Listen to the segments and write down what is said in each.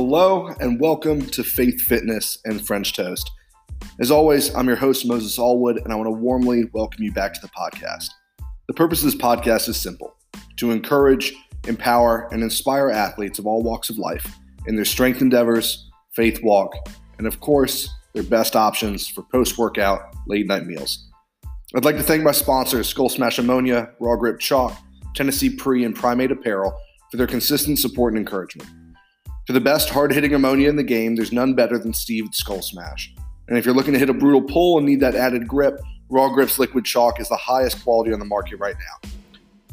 Hello, and welcome to Faith Fitness and French Toast. As always, I'm your host, Moses Allwood, and I want to warmly welcome you back to the podcast. The purpose of this podcast is simple to encourage, empower, and inspire athletes of all walks of life in their strength endeavors, faith walk, and of course, their best options for post workout, late night meals. I'd like to thank my sponsors, Skull Smash Ammonia, Raw Grip Chalk, Tennessee Pre, and Primate Apparel for their consistent support and encouragement. For the best hard hitting ammonia in the game, there's none better than Steve Skull Smash. And if you're looking to hit a brutal pull and need that added grip, Raw Grips Liquid Chalk is the highest quality on the market right now.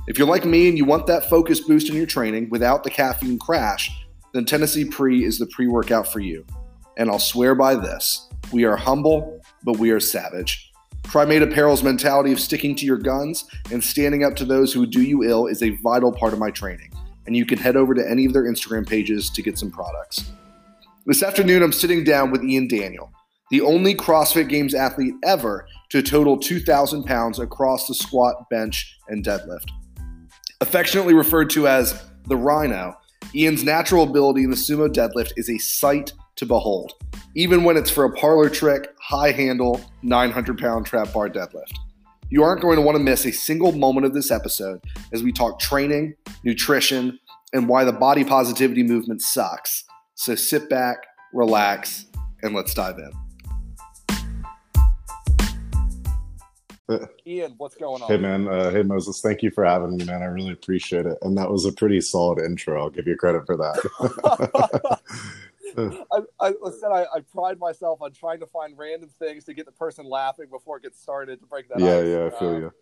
If you're like me and you want that focus boost in your training without the caffeine crash, then Tennessee Pre is the pre workout for you. And I'll swear by this we are humble, but we are savage. Primate Apparel's mentality of sticking to your guns and standing up to those who do you ill is a vital part of my training and you can head over to any of their Instagram pages to get some products. This afternoon, I'm sitting down with Ian Daniel, the only CrossFit Games athlete ever to total 2,000 pounds across the squat, bench, and deadlift. Affectionately referred to as the Rhino, Ian's natural ability in the sumo deadlift is a sight to behold, even when it's for a parlor trick, high handle, 900 pound trap bar deadlift. You aren't going to want to miss a single moment of this episode as we talk training, nutrition, and why the body positivity movement sucks. So sit back, relax, and let's dive in. Ian, what's going on? Hey man, uh, hey Moses, thank you for having me, man. I really appreciate it, and that was a pretty solid intro. I'll give you credit for that. I, I listen. I, I, pride myself on trying to find random things to get the person laughing before it gets started to break that. Yeah, ice. yeah, I feel um, you.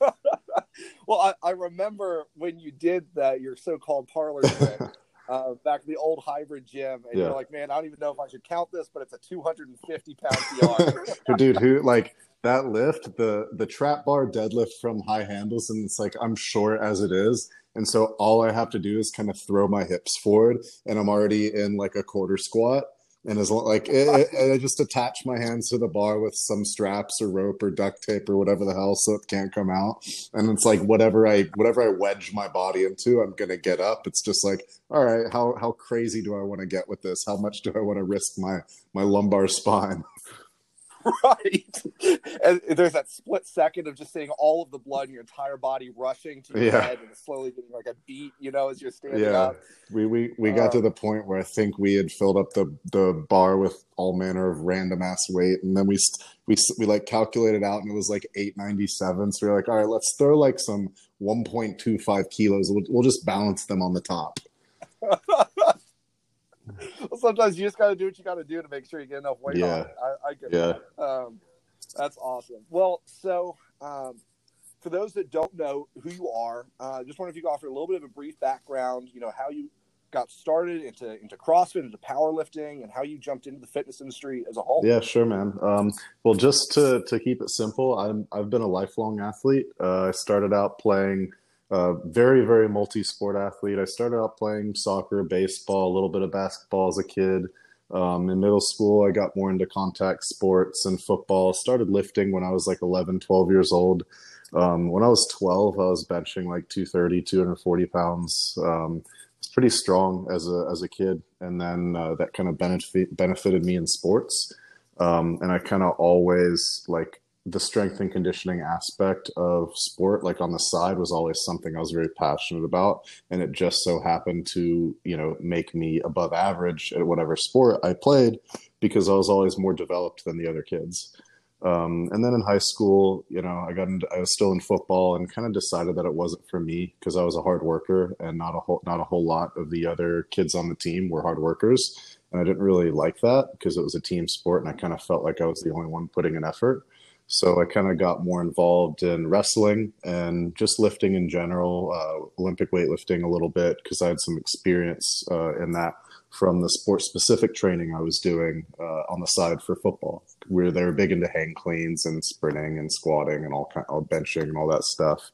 well, I, I, remember when you did that your so-called parlor trick uh, back at the old hybrid gym, and yeah. you're like, "Man, I don't even know if I should count this, but it's a 250 pound PR." Dude, who like that lift, the the trap bar deadlift from high handles, and it's like I'm short as it is, and so all I have to do is kind of throw my hips forward, and I'm already in like a quarter squat. And as like it, it, I just attach my hands to the bar with some straps or rope or duct tape or whatever the hell, so it can't come out. And it's like whatever I whatever I wedge my body into, I'm gonna get up. It's just like, all right, how how crazy do I want to get with this? How much do I want to risk my my lumbar spine? right. And there's that split second of just seeing all of the blood in your entire body rushing to your yeah. head and slowly getting like a beat, you know, as you're standing yeah. up. We we we got to um, the point where I think we had filled up the the bar with all manner of random ass weight, and then we we we like calculated out, and it was like eight ninety seven. So we are like, all right, let's throw like some one point two five kilos. We'll, we'll just balance them on the top. sometimes you just got to do what you got to do to make sure you get enough weight yeah. on it. I, I get yeah. that. Um, that's awesome. Well, so um, for those that don't know who you are, uh, just wonder if you could offer a little bit of a brief background. You know how you got started into into CrossFit, into powerlifting, and how you jumped into the fitness industry as a whole. Yeah, sure, man. Um, well, just to to keep it simple, I'm I've been a lifelong athlete. Uh, I started out playing uh, very, very multi sport athlete. I started out playing soccer, baseball, a little bit of basketball as a kid. Um, in middle school, I got more into contact sports and football. Started lifting when I was like 11, 12 years old. Um, when I was 12, I was benching like 230, 240 pounds. Um, pretty strong as a as a kid, and then uh, that kind of benefit benefited me in sports. Um, and I kind of always like the strength and conditioning aspect of sport like on the side was always something i was very passionate about. And it just so happened to you know make me above average at whatever sport i played because i was always more developed than the other kids. Um, and then in high school you know i got into, i was still in football and kind of decided that it wasn't for me because i was a hard worker and not a whole not a whole lot of the other kids on the team were hard workers. And i didn't really like that because it was a team sport and i kind of felt like i was the only one putting an effort so I kind of got more involved in wrestling and just lifting in general, uh, Olympic weightlifting a little bit because I had some experience uh, in that from the sport specific training I was doing uh, on the side for football, where they were big into hang cleans and sprinting and squatting and all kind of benching and all that stuff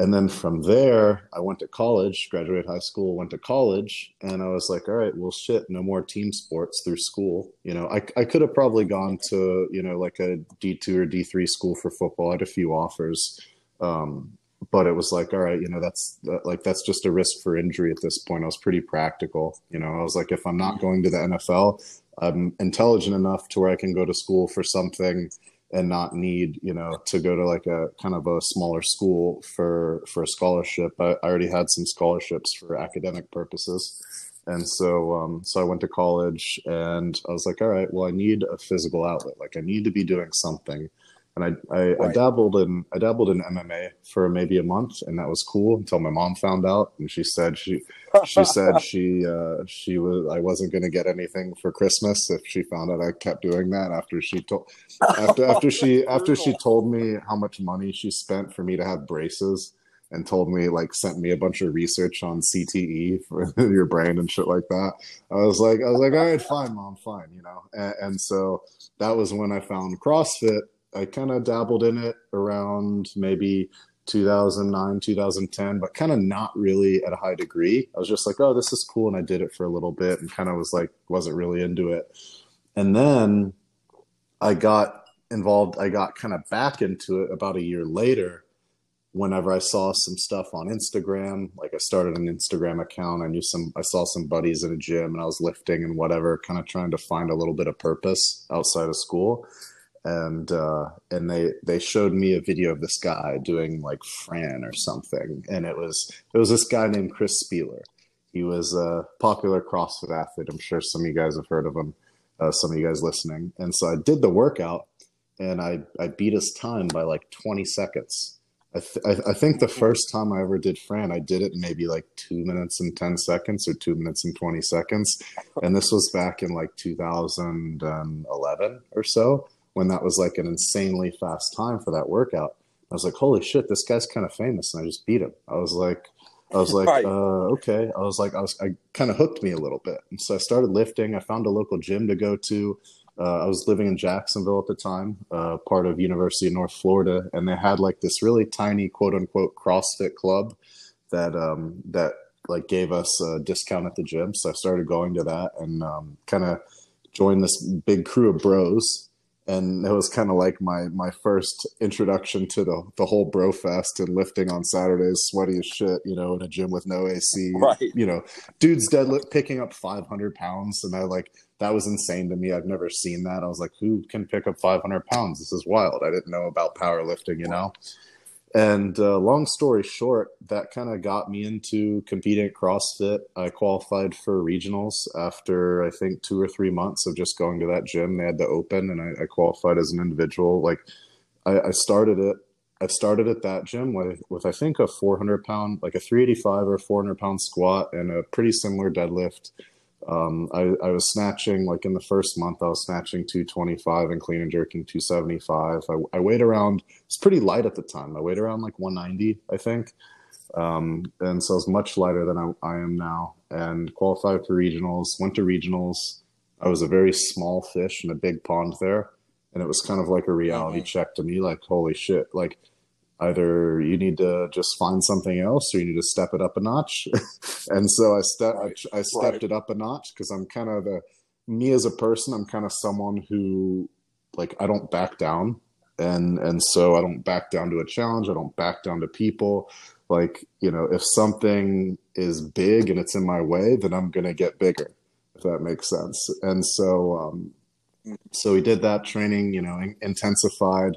and then from there i went to college graduated high school went to college and i was like all right well shit no more team sports through school you know i, I could have probably gone to you know like a d2 or d3 school for football i had a few offers um, but it was like, all right, you know, that's that, like that's just a risk for injury at this point. I was pretty practical, you know. I was like, if I'm not mm-hmm. going to the NFL, I'm intelligent enough to where I can go to school for something and not need you know to go to like a kind of a smaller school for for a scholarship. I, I already had some scholarships for academic purposes. And so um, so i went to college and i was like all right well i need a physical outlet. Like i need to be doing something and I, I, right. I, dabbled in I dabbled in MMA for maybe a month, and that was cool until my mom found out, and she said she she said she uh, she was I wasn't going to get anything for Christmas if she found out I kept doing that after she told after after she after she told me how much money she spent for me to have braces and told me like sent me a bunch of research on CTE for your brain and shit like that. I was like I was like all right fine mom fine you know and, and so that was when I found CrossFit I kind of dabbled in it around maybe 2009, 2010, but kind of not really at a high degree. I was just like, oh, this is cool. And I did it for a little bit and kind of was like, wasn't really into it. And then I got involved, I got kind of back into it about a year later whenever I saw some stuff on Instagram. Like I started an Instagram account. I knew some, I saw some buddies in a gym and I was lifting and whatever, kind of trying to find a little bit of purpose outside of school and uh, and they they showed me a video of this guy doing like Fran or something, and it was it was this guy named Chris Spealler. He was a popular CrossFit athlete. I'm sure some of you guys have heard of him. Uh, some of you guys listening, and so I did the workout, and I I beat his time by like 20 seconds. I, th- I, think the first time I ever did Fran, I did it in maybe like two minutes and 10 seconds or two minutes and 20 seconds. And this was back in like 2011 or so when that was like an insanely fast time for that workout. I was like, holy shit, this guy's kind of famous, and I just beat him. I was like, I was like, right. uh, okay. I was like, I was, I kind of hooked me a little bit, and so I started lifting. I found a local gym to go to. Uh, I was living in Jacksonville at the time, uh, part of University of North Florida, and they had like this really tiny quote unquote CrossFit club that um, that like gave us a discount at the gym. So I started going to that and um, kind of joined this big crew of bros and it was kind of like my my first introduction to the the whole bro fest and lifting on Saturdays, sweaty as shit, you know, in a gym with no AC. Right. You know, dudes deadlift picking up 500 pounds, and I like that was insane to me. I've never seen that. I was like, who can pick up 500 pounds? This is wild. I didn't know about powerlifting, you know. And uh, long story short, that kind of got me into competing at CrossFit. I qualified for regionals after I think two or three months of just going to that gym. They had the open, and I, I qualified as an individual. Like I, I, started it. I started at that gym with, with I think a 400 pound, like a 385 or 400 pound squat and a pretty similar deadlift um, I, I, was snatching like in the first month, I was snatching 225 and clean and jerking 275. I, I weighed around, it's pretty light at the time. I weighed around like 190, I think. Um, and so I was much lighter than I, I am now and qualified for regionals, went to regionals. I was a very small fish in a big pond there. And it was kind of like a reality mm-hmm. check to me, like, holy shit, like either you need to just find something else or you need to step it up a notch. and so I step right. I, I, stepped right. it up a notch because I'm kind of a me as a person. I'm kind of someone who like I don't back down, and and so I don't back down to a challenge. I don't back down to people. Like you know, if something is big and it's in my way, then I'm gonna get bigger. If that makes sense. And so um, so we did that training. You know, intensified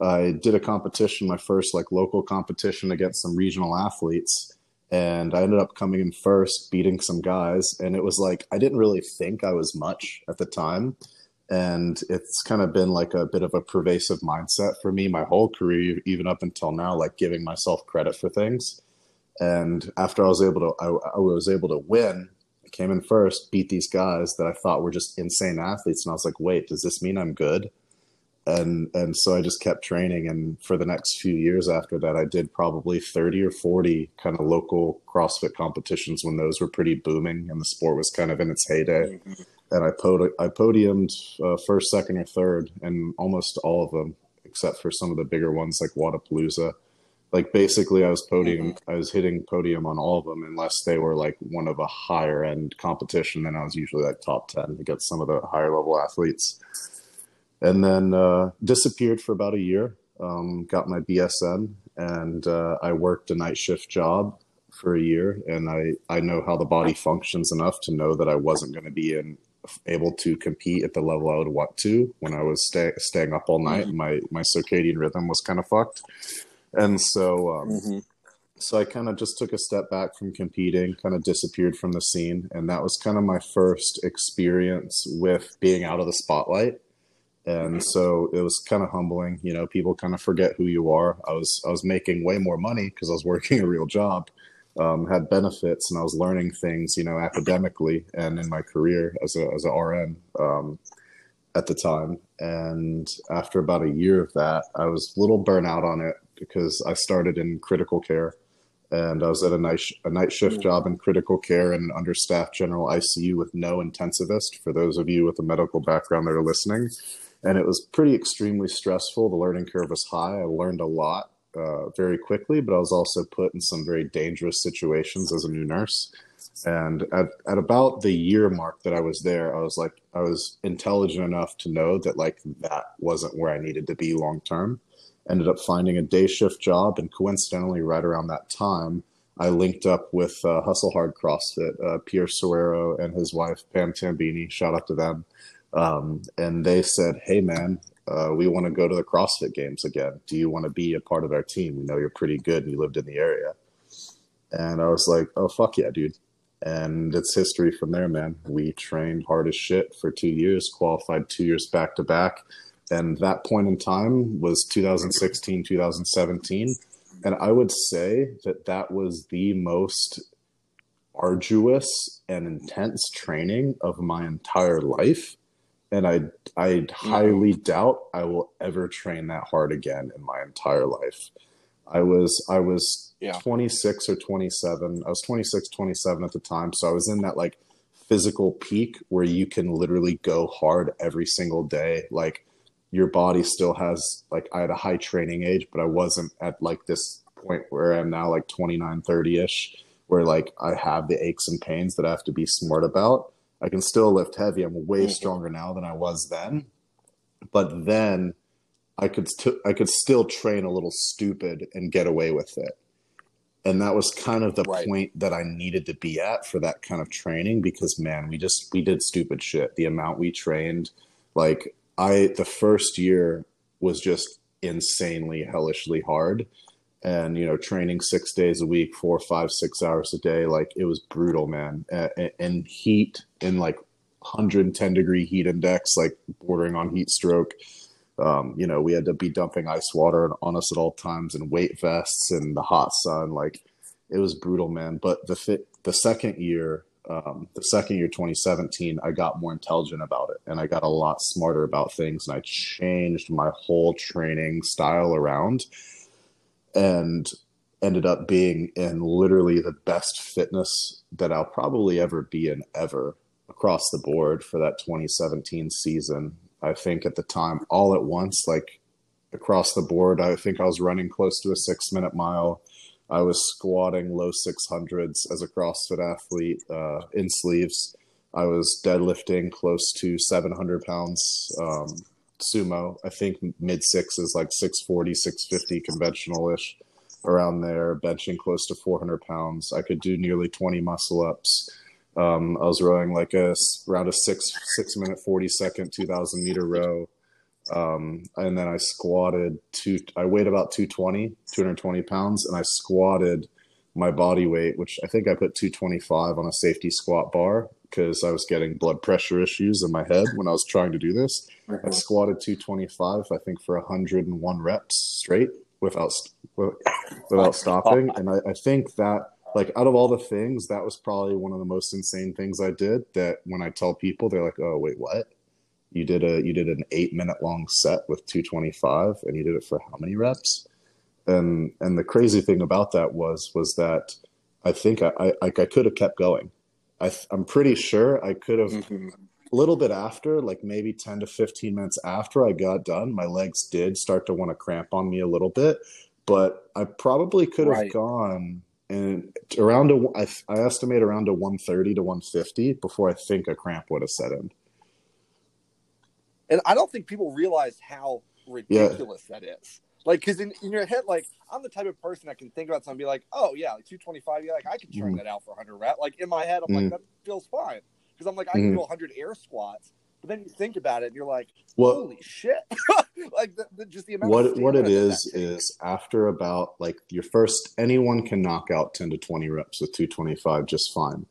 I did a competition, my first like local competition against some regional athletes, and I ended up coming in first, beating some guys. And it was like I didn't really think I was much at the time, and it's kind of been like a bit of a pervasive mindset for me my whole career, even up until now, like giving myself credit for things. And after I was able to, I, I was able to win. I came in first, beat these guys that I thought were just insane athletes, and I was like, wait, does this mean I'm good? And and so I just kept training. And for the next few years after that, I did probably thirty or forty kind of local CrossFit competitions when those were pretty booming and the sport was kind of in its heyday. Mm-hmm. And I pod- I podiumed uh, first, second, or third, and almost all of them, except for some of the bigger ones like Wodapalooza. Like basically, I was podium, mm-hmm. I was hitting podium on all of them, unless they were like one of a higher end competition. Then I was usually like top ten against some of the higher level athletes and then uh, disappeared for about a year. Um, got my BSN, and uh, I worked a night shift job for a year, and I I know how the body functions enough to know that I wasn't going to be in able to compete at the level I would want to when I was stay, staying up all night. Mm-hmm. My my circadian rhythm was kind of fucked, and so um, mm-hmm. so I kind of just took a step back from competing, kind of disappeared from the scene, and that was kind of my first experience with being out of the spotlight. And so it was kind of humbling, you know. People kind of forget who you are. I was I was making way more money because I was working a real job, um, had benefits and I was learning things, you know, academically and in my career as a as a RN um, at the time. And after about a year of that, I was a little burnout on it because I started in critical care, and I was at a night sh- a night shift mm. job in critical care and understaffed general ICU with no intensivist. For those of you with a medical background that are listening, and it was pretty extremely stressful. The learning curve was high. I learned a lot uh, very quickly, but I was also put in some very dangerous situations as a new nurse. And at, at about the year mark that I was there, I was like, I was intelligent enough to know that like that wasn't where I needed to be long term. Ended up finding a day shift job, and coincidentally, right around that time, I linked up with uh, Hustle Hard CrossFit, uh, Pierre Sorero and his wife Pam Tambini. Shout out to them. Um, and they said, "Hey, man, uh, we want to go to the CrossFit Games again. Do you want to be a part of our team? We know you're pretty good and you lived in the area. And I was like, oh, fuck yeah, dude. And it's history from there, man. We trained hard as shit for two years, qualified two years back to back. And that point in time was 2016, 2017. And I would say that that was the most arduous and intense training of my entire life and I I highly doubt I will ever train that hard again in my entire life. I was I was yeah. 26 or 27. I was 26, 27 at the time, so I was in that like physical peak where you can literally go hard every single day. Like your body still has like I had a high training age, but I wasn't at like this point where I'm now like 29, 30ish where like I have the aches and pains that I have to be smart about I can still lift heavy. I'm way mm-hmm. stronger now than I was then. But then I could st- I could still train a little stupid and get away with it. And that was kind of the right. point that I needed to be at for that kind of training because man, we just we did stupid shit. The amount we trained, like I the first year was just insanely hellishly hard and you know training six days a week four five six hours a day like it was brutal man. And, heat in like 110 degree heat index like bordering on heat stroke. Um, you know we had to be dumping ice water on us at all times and weight vests and the hot sun like it was brutal man. But the fit the second year um, the second year 2017 i got more intelligent about it and i got a lot smarter about things and i changed my whole training style around and ended up being in literally the best fitness that I'll probably ever be in ever across the board for that 2017 season. I think at the time, all at once, like across the board, I think I was running close to a six minute mile. I was squatting low 600s as a CrossFit athlete uh, in sleeves. I was deadlifting close to 700 pounds. Um, sumo. I think mid six is like 640, 650 conventional ish, around there, benching close to 400 pounds. I could do nearly 20 muscle ups. Um, I was rowing like a around a six six minute 40 second 2000 meter row. Um, and then I squatted two, I weighed about 220, 220 pounds, and I squatted my body weight, which I think I put 225 on a safety squat bar because I was getting blood pressure issues in my head when I was trying to do this. Mm-hmm. I squatted 225, I think, for 101 reps straight without without stopping, and I, I think that like out of all the things, that was probably one of the most insane things I did. That when I tell people, they're like, "Oh, wait, what? You did a you did an eight minute long set with 225, and you did it for how many reps?" And and the crazy thing about that was was that I think I I, I could have kept going I am pretty sure I could have mm-hmm. a little bit after, like maybe 10 to 15 minutes after I got done, my legs did start to want to cramp on me a little bit, but I probably could have right. gone and around a, I, I estimate around a 130 to 150 before I think a cramp would have set in. And I don't think people realize how ridiculous yeah. that is. Like, because in, in your head, like, I'm the type of person that can think about something be like, oh, yeah, like 225, yeah, like, I could turn Mhm. that out for 100 rep. Like, in my head, I'm Mhm. like, that feels fine. Because I'm like, I can Mhm. do 100 air squats. But then you think about it and you're like, What holy shit. like, the, the, just the amount what what it is is after about like your first anyone can knock out 10 to 20 reps with 225 just fine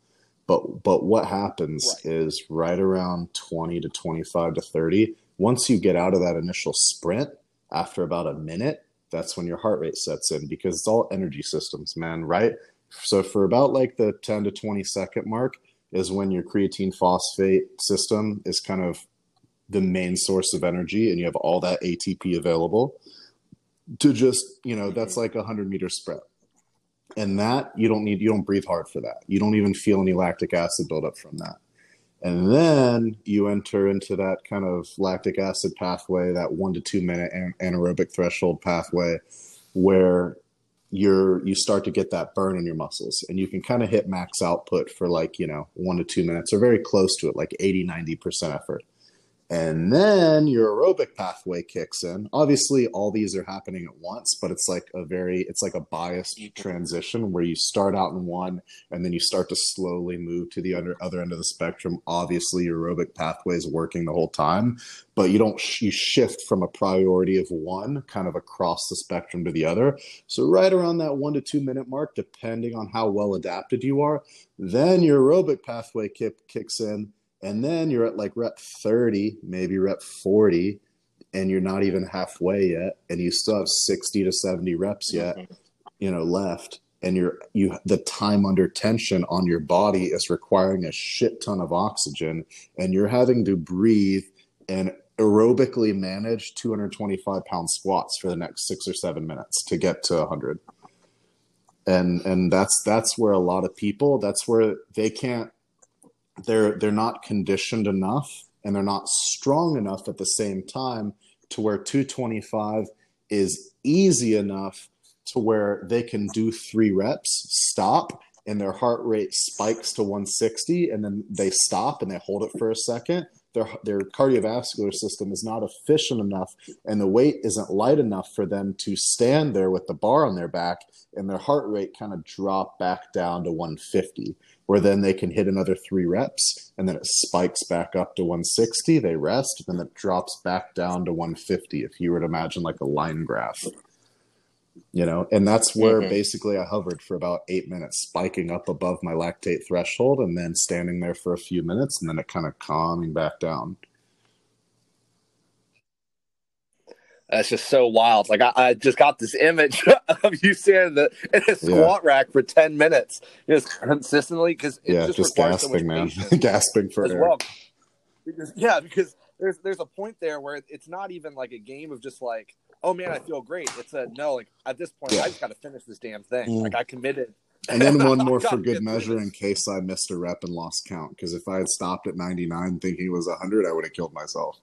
but but what happens Right. is right around 20 to 25 to 30 once you get out of that initial sprint after about a minute that's when your heart rate sets in because it's all energy systems man right so for about like the 10 to 20 second mark is when your creatine phosphate system is kind of the main source of energy and you have all that ATP available to just, you know, that's mm-hmm. like a 100 meter sprint. And that you don't need, you don't breathe hard for that. You don't even feel any lactic acid buildup from that. And then you enter into that kind of lactic acid pathway, that one to two minute an- anaerobic threshold pathway, where you're you start to get that burn in your muscles and you can kind of hit max output for like you know one to two minutes or very close to it like 80 90% effort and then your aerobic pathway kicks in. Obviously all these are happening at once but it's like a very it's like a biased mm-hmm. transition where you start out in one and then you start to slowly move to the other other end of the spectrum. Obviously your aerobic pathway is working the whole time but you don't sh- you shift from a priority of one kind of across the spectrum to the other. So right around that one to two minute mark depending on how well adapted you are then your aerobic pathway kick, kicks in and then you're at like rep 30 maybe rep 40 and you're not even halfway yet and you still have 60 to 70 reps yet mm-hmm. you know left and you're you the time under tension on your body is requiring a shit ton of oxygen and you're having to breathe and aerobically manage 225 pound squats for the next six or seven minutes to get to 100 and and that's that's where a lot of people that's where they can't they're they're not conditioned enough and they're not strong enough at the same time to where 225 is easy enough to where they can do three reps stop and their heart rate spikes to 160 and then they stop and they hold it for a second. Their their cardiovascular system is not efficient enough and the weight isn't light enough for them to stand there with the bar on their back and their heart rate kind of drop back down to 150 where then they can hit another three reps and then it spikes back up to 160 they rest then it drops back down to 150 if you were to imagine like a line graph you know and that's where Mhm. basically i hovered for about eight minutes spiking up above my lactate threshold and then standing there for a few minutes and then it kind of calming back down That's just so wild. Like I, I just got this image of you standing in, the, in a squat rack for ten minutes, just consistently because yeah just, just gasping man gasping for air well. Because yeah, because there's there's a point there where it's not even like a game of just like, oh man, I feel great. It's a no, like at this point, Yeah. I just got to finish this damn thing. Mm. Like I committed. and then one more for good measure in case i missed a rep and lost count because if i had stopped at 99 thinking it was 100 i would have killed myself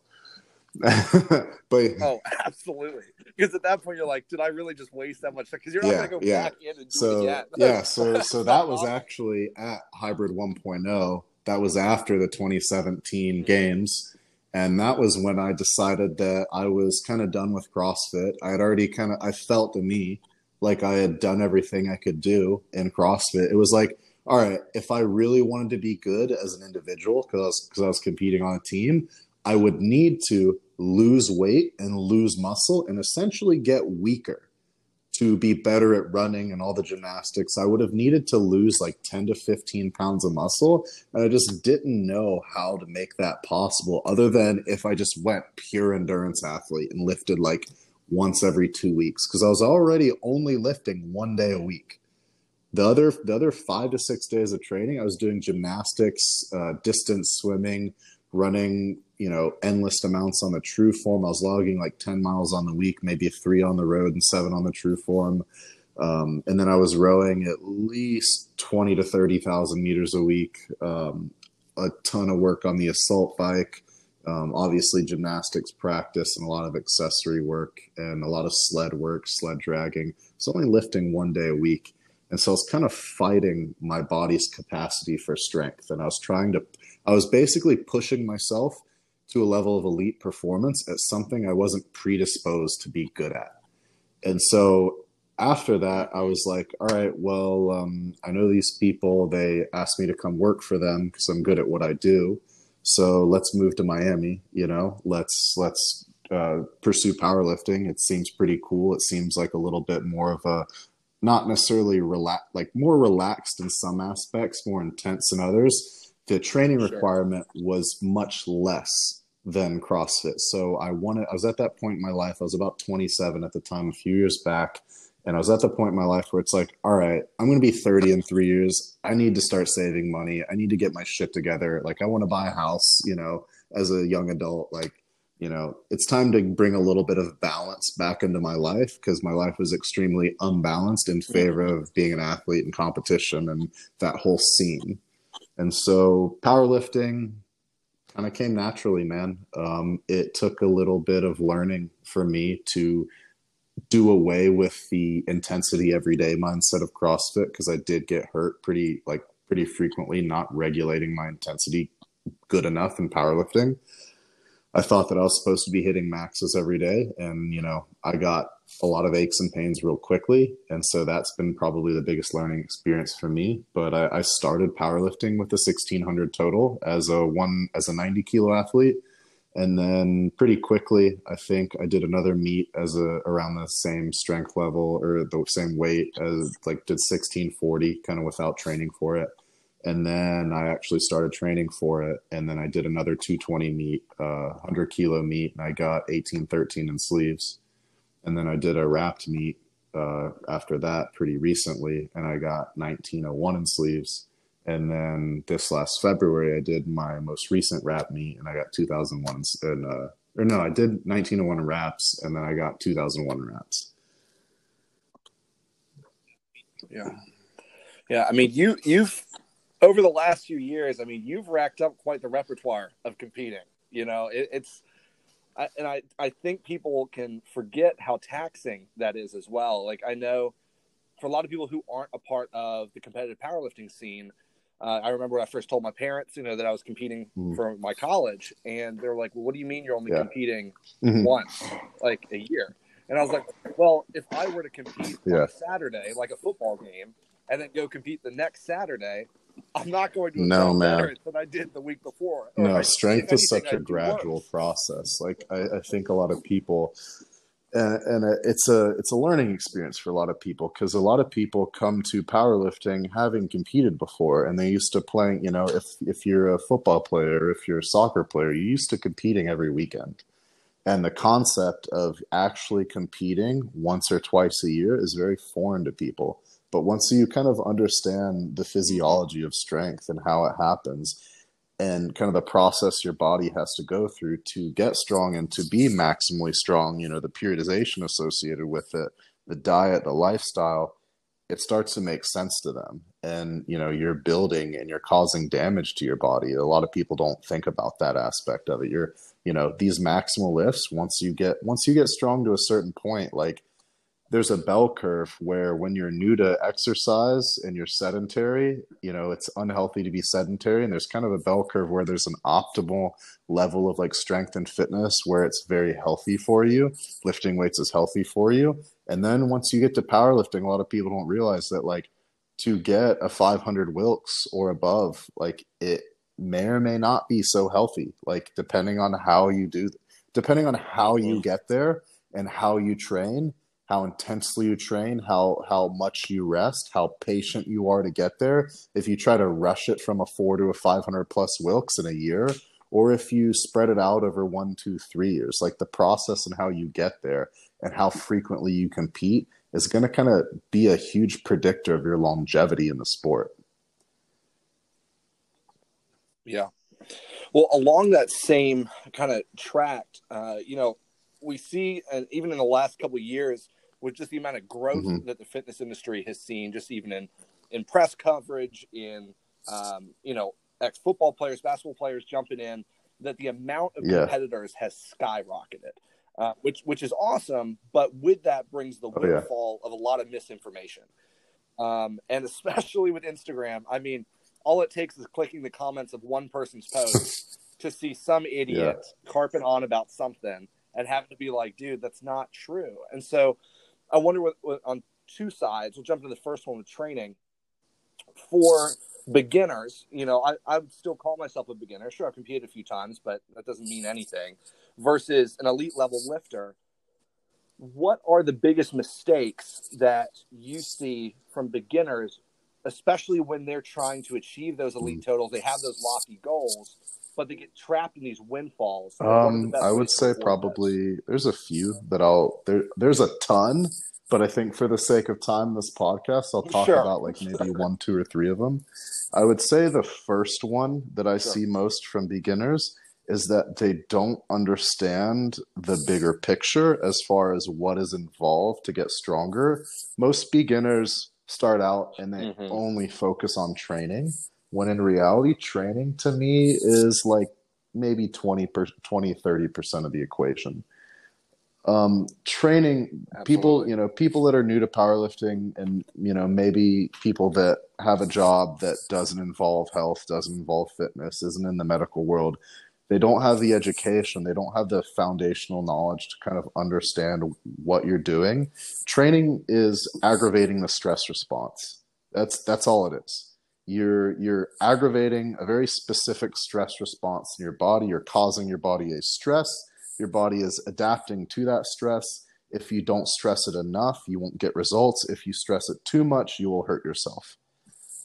but Oh, absolutely. Because at that point, you're like, did I really just waste that much? Because you're not Yeah, going to go yeah. back in and do it so again. yeah so so that was actually at hybrid 1.0 that was after the 2017 mm-hmm. games and that was when i decided that i was kind of done with crossfit i had already kind of i felt to me like i had done everything i could do in crossfit it was like all right if i really wanted to be good as an individual because because I was competing on a team i would need to lose weight and lose muscle and essentially get weaker to be better at running and all the gymnastics, I would have needed to lose like 10 to 15 pounds of muscle. And I just didn't know how to make that possible other than if I just went pure endurance athlete and lifted like once every two weeks because I was already only lifting one day a week. The other, the other five to six days of training, I was doing gymnastics, uh, distance swimming, running, you know, endless amounts on the TrueForm. I was logging like 10 miles on the week, maybe three on the road and seven on the TrueForm. Um, and then I was rowing at least 20 to 30,000 meters a week, um, a ton of work on the assault bike, um, obviously gymnastics practice and a lot of accessory work and a lot of sled work, sled dragging. It's only lifting one day a week. And so I was kind of fighting my body's capacity for strength. And I was trying to, I was basically pushing myself to a level of elite performance at something I wasn't predisposed to be good at. And so after that, I was like, all right, well, um, I know these people. They asked me to come work for them because I'm good at what I do. So let's move to Miami. You know, let's let's uh, pursue powerlifting. It seems pretty cool. It seems like a little bit more of a not necessarily relax, like more relaxed in some aspects, more intense in others. The training sure. requirement was much less than CrossFit. So I wanted, I was at that point in my life, I was about 27 at the time, a few years back. And I was at the point in my life where it's like, all right, I'm going to be 30 in three years. I need to start saving money. I need to get my shit together. Like, I want to buy a house, you know, as a young adult. Like, you know, it's time to bring a little bit of balance back into my life because my life was extremely unbalanced in favor of being an athlete and competition and that whole scene. And so powerlifting kind of came naturally, man. Um, it took a little bit of learning for me to do away with the intensity everyday mindset of CrossFit because I did get hurt pretty like pretty frequently, not regulating my intensity good enough in powerlifting. I thought that I was supposed to be hitting maxes every day, and you know, I got a lot of aches and pains real quickly, and so that's been probably the biggest learning experience for me. But I, I started powerlifting with a 1600 total as a one as a 90 kilo athlete, and then pretty quickly, I think I did another meet as a around the same strength level or the same weight as like did 1640, kind of without training for it and then I actually started training for it. And then I did another 220 meet, uh, 100 kilo meet, and I got 1813 in sleeves. And then I did a wrapped meet uh, after that pretty recently, and I got 1901 in sleeves. And then this last February, I did my most recent wrap meet, and I got 2001 in, uh, or no, I did 1901 in wraps, and then I got 2001 wraps. Yeah. Yeah, I mean, you you've over the last few years, I mean, you've racked up quite the repertoire of competing. You know, it, it's, I, and I, I think people can forget how taxing that is as well. Like, I know for a lot of people who aren't a part of the competitive powerlifting scene, uh, I remember when I first told my parents, you know, that I was competing mm. for my college, and they were like, "Well, what do you mean you're only yeah. competing mm-hmm. once, like a year?" And I was like, "Well, if I were to compete yeah. on a Saturday, like a football game, and then go compete the next Saturday, I'm not going to no man than I did the week before. No, I, strength is such a gradual worse. process. Like I, I, think a lot of people, and, and, it's a it's a learning experience for a lot of people because a lot of people come to powerlifting having competed before, and they used to playing. You know, if if you're a football player, if you're a soccer player, you used to competing every weekend. And the concept of actually competing once or twice a year is very foreign to people but once you kind of understand the physiology of strength and how it happens, and kind of the process your body has to go through to get strong and to be maximally strong, you know, the periodization associated with it, the diet, the lifestyle, it starts to make sense to them. And, you know, you're building and you're causing damage to your body. A lot of people don't think about that aspect of it. You're, you know, these maximal lifts, once you get once you get strong to a certain point, like there's a bell curve where when you're new to exercise and you're sedentary, you know, it's unhealthy to be sedentary. And there's kind of a bell curve where there's an optimal level of like strength and fitness where it's very healthy for you. Lifting weights is healthy for you. And then once you get to powerlifting, a lot of people don't realize that like to get a 500 Wilks or above, like it may or may not be so healthy, like depending on how you do, depending on how you mm. get there and how you train how intensely you train, how how much you rest, how patient you are to get there. If you try to rush it from a four to a 500 plus Wilks in a year, or if you spread it out over one, two, three years, like the process and how you get there and how frequently you compete is going to kind of be a huge predictor of your longevity in the sport. Yeah. Well, along that same kind of track, uh, you know, we see, and even in the last couple years, with just the amount of growth mm-hmm. that the fitness industry has seen, just even in in press coverage, in um, you know ex football players, basketball players jumping in, that the amount of yeah. competitors has skyrocketed, uh, which which is awesome. But with that brings the windfall oh, yeah. of a lot of misinformation, um, and especially with Instagram. I mean, all it takes is clicking the comments of one person's post to see some idiot yeah. carping on about something and having to be like, dude, that's not true. And so I wonder what, what on two sides. We'll jump into the first one with training for beginners. You know, I I would still call myself a beginner. Sure, I've competed a few times, but that doesn't mean anything. Versus an elite level lifter. What are the biggest mistakes that you see from beginners, especially when they're trying to achieve those elite Mm. totals? They have those lofty goals, but they get trapped in these windfalls. What are the Um, I would say probably there's a few that I'll there. There's a ton, but I think for the sake of time, this podcast, I'll talk Sure. about like maybe one, two, or three of them. I would say the first one that I Sure. see most from beginners is that they don't understand the bigger picture as far as what is involved to get stronger. Most beginners start out and they Mhm. only focus on training, when in reality, training to me is like maybe 20 per 20 30% of the equation. Um training people you know people that are new to powerlifting and you know maybe people that have a job that doesn't involve health doesn't involve fitness isn't in the medical world they don't have the education they don't have the foundational knowledge to kind of understand what you're doing. Training is aggravating the stress response. That's that's all it is you're you're aggravating a very specific stress response in your body. You're causing your body a stress. Your body is adapting to that stress. If you don't stress it enough you won't get results. If you stress it too much you will hurt yourself.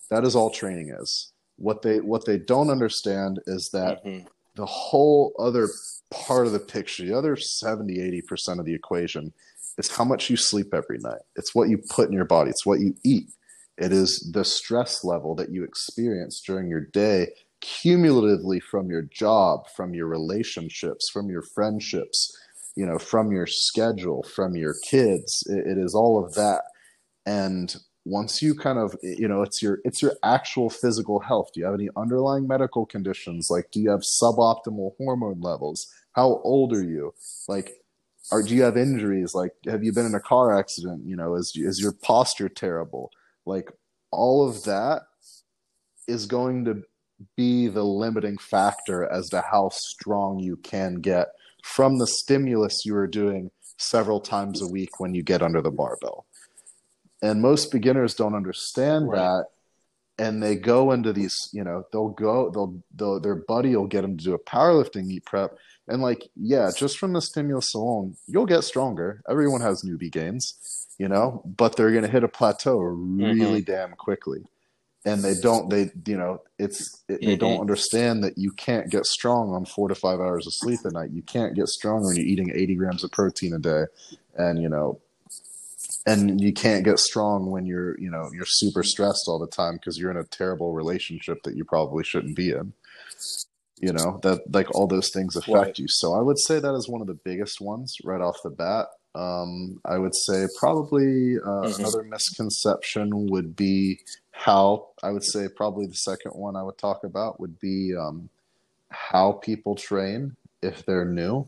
That is all training is. What they what they don't understand is that Mhm. the whole other part of the picture, the other 70, 80% of the equation is how much you sleep every night. It's what you put in your body, it's what you eat. It is the stress level that you experience during your day, cumulatively from your job, from your relationships, from your friendships, you know, from your schedule, from your kids. It, it is all of that. And once you kind of you know it's your it's your actual physical health. Do you have any underlying medical conditions? Like do you have suboptimal hormone levels? How old are you? Like or do you have injuries? Like have you been in a car accident? You know is is your posture terrible like all of that is going to be the limiting factor as to how strong you can get from the stimulus you are doing several times a week when you get under the barbell. And most beginners don't understand Right. that and they go into these you know they'll go they'll, they'll their buddy will get them to do a powerlifting meet prep and like yeah just from the stimulus alone you'll get stronger. Everyone has newbie gains you know but they're going to hit a plateau really damn quickly. And they don't they you know it's it, they don't Mhm. understand that you can't get strong on four to five hours of sleep a night. You can't get strong when you're eating 80 grams of protein a day. And you know and you can't get strong when you're you know you're super stressed all the time because you're in a terrible relationship that you probably shouldn't be in. You know that like all those things affect Right. you. So i would say that is one of the biggest ones right off the bat um, i would say probably uh, Mhm. another misconception would be how i would say probably the second one i would talk about would be um, how people train if they're new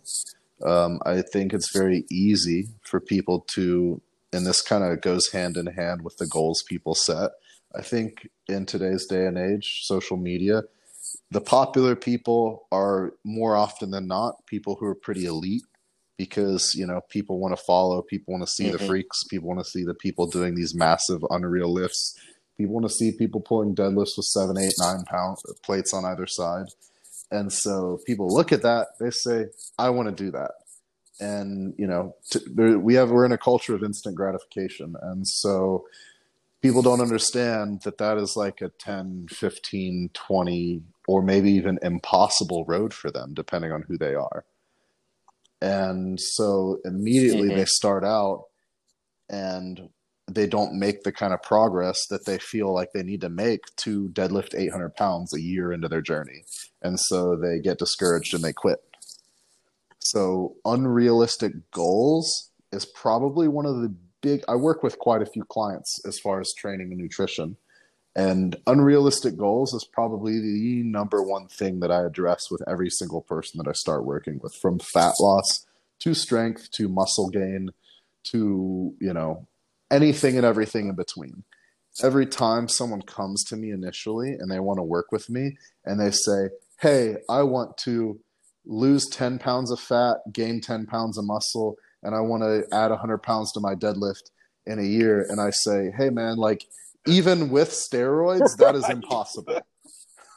um, i think it's very easy for people to and this kind of goes hand in hand with the goals people set. I think in today's day and age, social media, the popular people are more often than not people who are pretty elite because, you know, people want to follow, people want to see the Mhm. freaks, people want to see the people doing these massive, unreal lifts. People want to see people pulling deadlifts with seven, eight, nine pound plates on either side. And so people look at that, they say, I want to do that and you know t- there, we have we're in a culture of instant gratification and so people don't understand that that is like a 10 15 20 or maybe even impossible road for them depending on who they are and so immediately Mhm. they start out and they don't make the kind of progress that they feel like they need to make to deadlift 800 pounds a year into their journey and so they get discouraged and they quit so unrealistic goals is probably one of the big I work with quite a few clients as far as training and nutrition. And unrealistic goals is probably the number one thing that I address with every single person that I start working with, from fat loss to strength to muscle gain to, you know, anything and everything in between. Every time someone comes to me initially and they want to work with me and they say, Hey, I want to lose 10 pounds of fat, gain 10 pounds of muscle, and I want to add 100 pounds to my deadlift in a year, and I say, hey man, like even with steroids, that is impossible.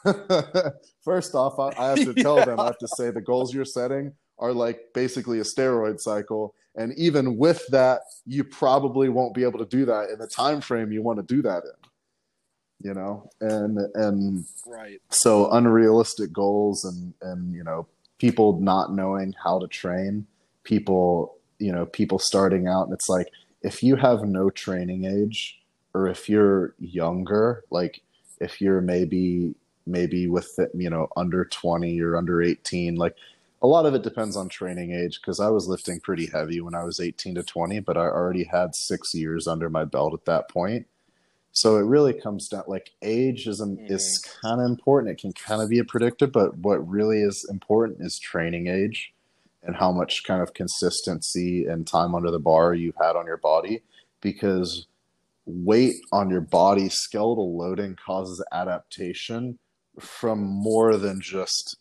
First off, I, I have to tell yeah. them, I have to say the goals you're setting are like basically a steroid cycle and even with that you probably won't be able to do that in the time frame you want to do that in you know and and right so unrealistic goals and and you know people not knowing how to train people you know people starting out and it's like if you have no training age or if you're younger like if you're maybe maybe with you know under 20 or under 18 like a lot of it depends on training age because I was lifting pretty heavy when I was 18 to 20, but I already had six years under my belt at that point. So it really comes down like age is mm. is kind of important. It can kind of be a predictor, but what really is important is training age and how much kind of consistency and time under the bar you've had on your body because weight on your body skeletal loading causes adaptation from more than just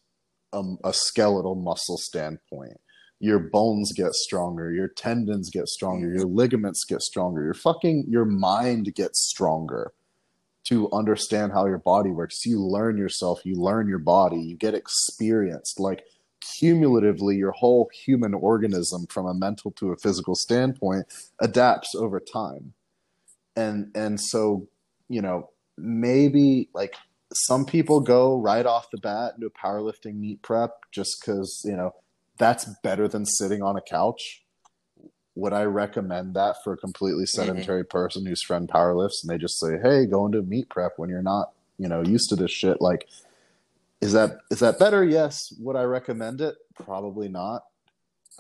a, a skeletal muscle standpoint your bones get stronger, your tendons get stronger, your ligaments get stronger, your fucking your mind gets stronger to understand how your body works. You learn yourself, you learn your body, you get experienced. Like cumulatively, your whole human organism, from a mental to a physical standpoint, adapts over time. And and so, you know, maybe like some people go right off the bat into a powerlifting meet prep just because you know that's better than sitting on a couch. Would i recommend that for a completely mm-hmm. sedentary mm-hmm. person whose friend powerlifts and they just say hey go into meet prep when you're not you know used to this shit. Like is that is that better? Yes. Would i recommend it? Probably not.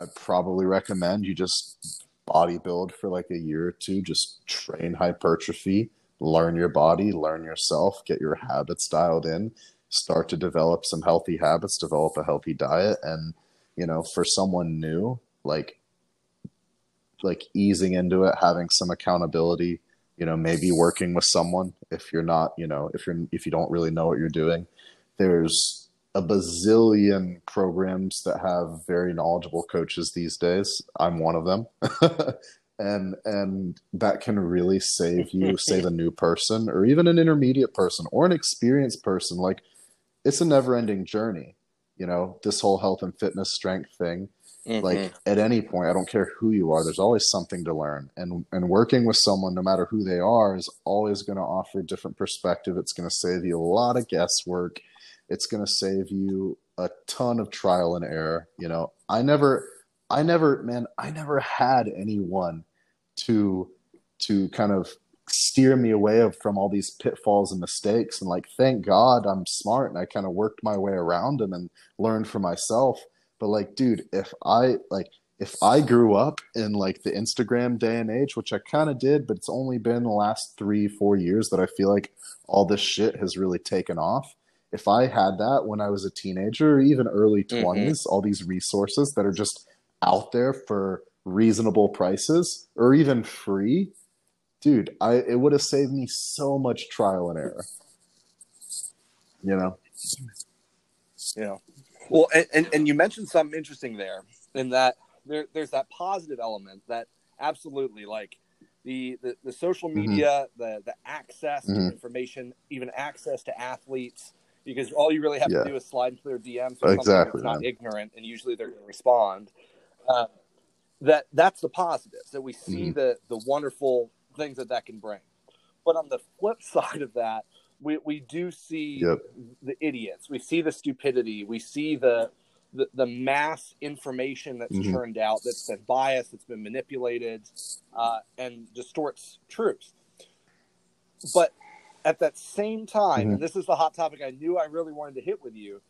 I'd probably recommend you just bodybuild for like a year or two just train hypertrophy learn your body, learn yourself, get your habits dialed in, start to develop some healthy habits, develop a healthy diet. And, you know, for someone new, like, like easing into it, having some accountability, you know, maybe working with someone if you're not, you know, if you're, if you don't really know what you're doing. There's a bazillion programs that have very knowledgeable coaches these days. I'm one of them. and and that can really save you save a new person or even an intermediate person or an experienced person like it's a never ending journey you know this whole health and fitness strength thing mm-hmm. like at any point i don't care who you are there's always something to learn and and working with someone no matter who they are is always going to offer a different perspective it's going to save you a lot of guesswork it's going to save you a ton of trial and error you know i never I never, man, I never had anyone to to kind of steer me away of, from all these pitfalls and mistakes. And like, thank God I'm smart and I kind of worked my way around them and learned for myself. But like, dude, if I like, if I grew up in like the Instagram day and age, which I kind of did, but it's only been the last three, four years that I feel like all this shit has really taken off. If I had that when I was a teenager or even early 20s, mm-hmm. all these resources that are just out there for reasonable prices or even free, dude, I it would have saved me so much trial and error. You know. Yeah. Well, and, and, and you mentioned something interesting there, in that there, there's that positive element that absolutely like the the, the social mm-hmm. media, mm-hmm. the the access mm-hmm. to information, even access to athletes, because all you really have yeah. to do is slide into their DMs. So exactly, that's not ignorant, and usually they're going to respond. Um, that that's the positives that we see mm-hmm. the the wonderful things that that can bring. But on the flip side of that, we, we do see yep. the idiots. We see the stupidity. We see the the, the mass information that's mm-hmm. turned out that's been biased, that's been manipulated, uh, and distorts truth. But at that same time, mm-hmm. and this is the hot topic I knew I really wanted to hit with you,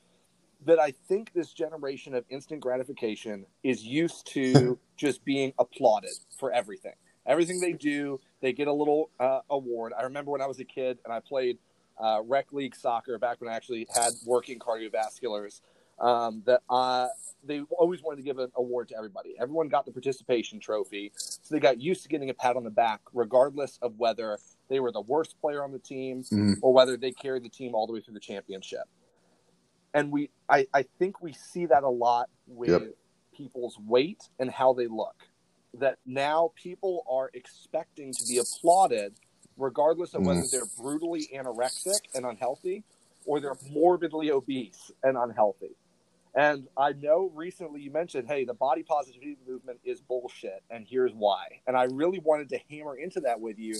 that I think this generation of instant gratification is used to just being applauded for everything. Everything they do, they get a little uh, award. I remember when I was a kid and I played uh, rec league soccer back when I actually had working cardiovasculars. Um, that uh, they always wanted to give an award to everybody. Everyone got the participation trophy, so they got used to getting a pat on the back, regardless of whether they were the worst player on the team mm. or whether they carried the team all the way through the championship and we I, I think we see that a lot with yep. people's weight and how they look that now people are expecting to be applauded regardless of whether Mm. they're brutally anorexic and unhealthy or they're morbidly obese and unhealthy. And I know recently you mentioned, hey, the body positivity movement is bullshit, and here's why. And I really wanted to hammer into that with you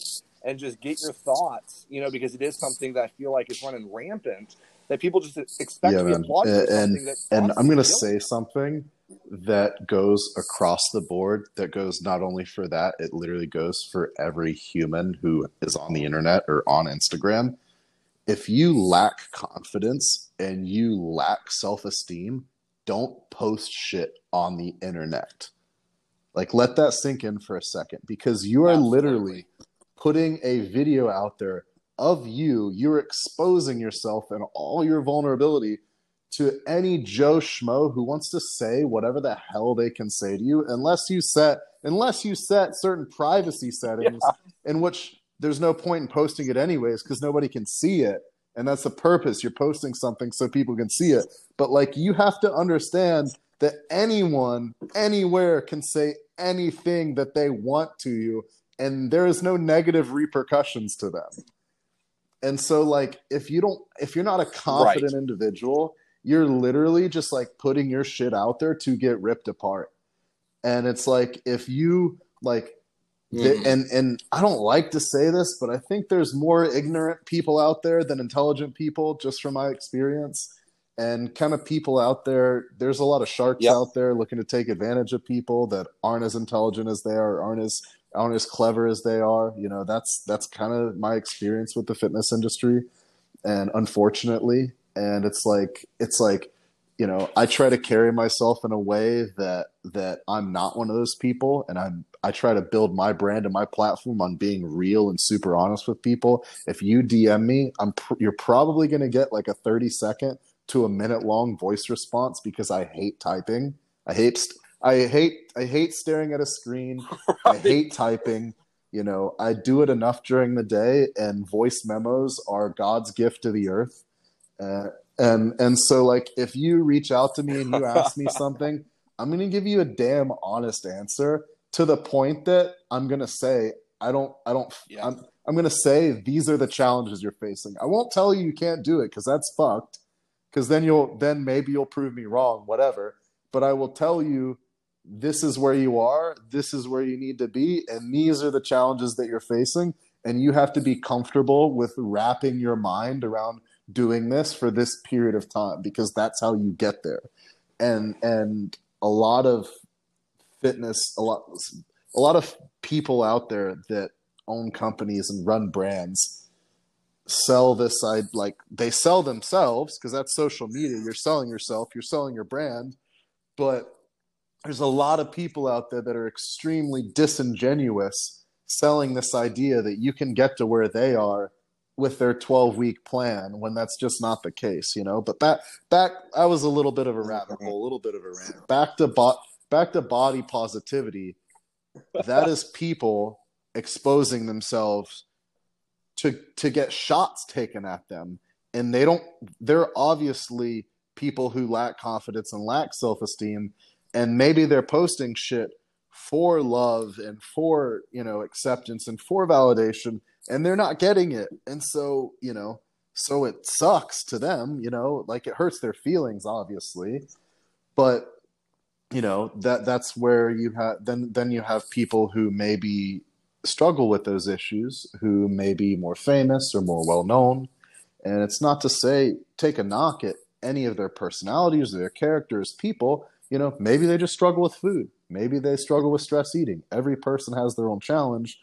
and just get your thoughts, you know, because it is something that I feel like is running rampant that people just expect Yeah, to be man. applauded And- something that And I'm going to say something that goes across the board, that goes not only for that, it literally goes for every human who is on the internet or on Instagram. If you lack confidence and you lack self esteem, don't post shit on the internet. Like, let that sink in for a second because you are Absolutely. literally putting a video out there of you. You're exposing yourself and all your vulnerability to any Joe Schmo who wants to say whatever the hell they can say to you, unless you set unless you set certain privacy settings in which there's no point in posting it anyways because nobody can see it. And that's the purpose. You're posting something so people can see it. But like you have to understand that anyone, anywhere can say anything that they want to you, and there is no negative repercussions to them. And so like if you don't if you're not a confident individual, you're literally just like putting your shit out there to get ripped apart. And it's like if you like Mhm. and and I don't like to say this, but I think there's more ignorant people out there than intelligent people just from my experience. And kind of people out there, there's a lot of sharks Yep. out there looking to take advantage of people that aren't as intelligent as they are, aren't as aren't as clever as they are. You know, that's that's kind of my experience with the fitness industry. And unfortunately, and it's like it's like you know i try to carry myself in a way that that i'm not one of those people and i'm i try to build my brand and my platform on being real and super honest with people. If you dm me i'm pr- you're probably going to get like a 30 second to a minute long voice response because i hate typing. I hate st- i hate i hate staring at a screen. I hate typing. You know, I do it enough during the day, and voice memos are God's gift to the earth. Uh, and and so, like, if you reach out to me and you ask me something, I'm gonna give you a damn honest answer to the point that I'm gonna say I don't I don't Yeah. I'm I'm gonna say these are the challenges you're facing. I won't tell you you can't do it because that's fucked. Because then you'll then maybe you'll prove me wrong, whatever. But I will tell you this is where you are, this is where you need to be, and these are the challenges that you're facing. And you have to be comfortable with wrapping your mind around doing this for this period of time because that's how you get there. And and a lot of fitness, a lot a lot of people out there that own companies and run brands sell this side like they sell themselves because that's social media. You're selling yourself, you're selling your brand, but there's a lot of people out there that are extremely disingenuous selling this idea that you can get to where they are with their 12 week plan when that's just not the case you know? But back back i was a little bit of a rabbit hole a little bit of a rant. Back to bo- back to body positivity. That is people exposing themselves to to get shots taken at them. And they don't they're obviously people who lack confidence and lack self-esteem. And maybe they're posting shit for love and for you know acceptance and for validation and they're not getting it. And so you know so it sucks to them you know like it hurts their feelings obviously. But you know that that's where you have then then you have people who maybe struggle with those issues who may be more famous or more well known and it's not to say take a knock at any of their personalities their characters people you know maybe they just struggle with food. Maybe they struggle with stress eating. Every person has their own challenge.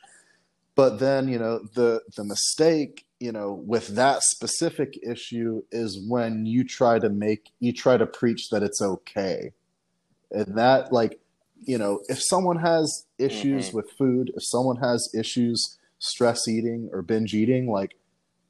But then you know the the mistake you know with that specific issue is when you try to make you try to preach that it's okay and that like you know if someone has issues Mhm. with food if someone has issues stress eating or binge eating like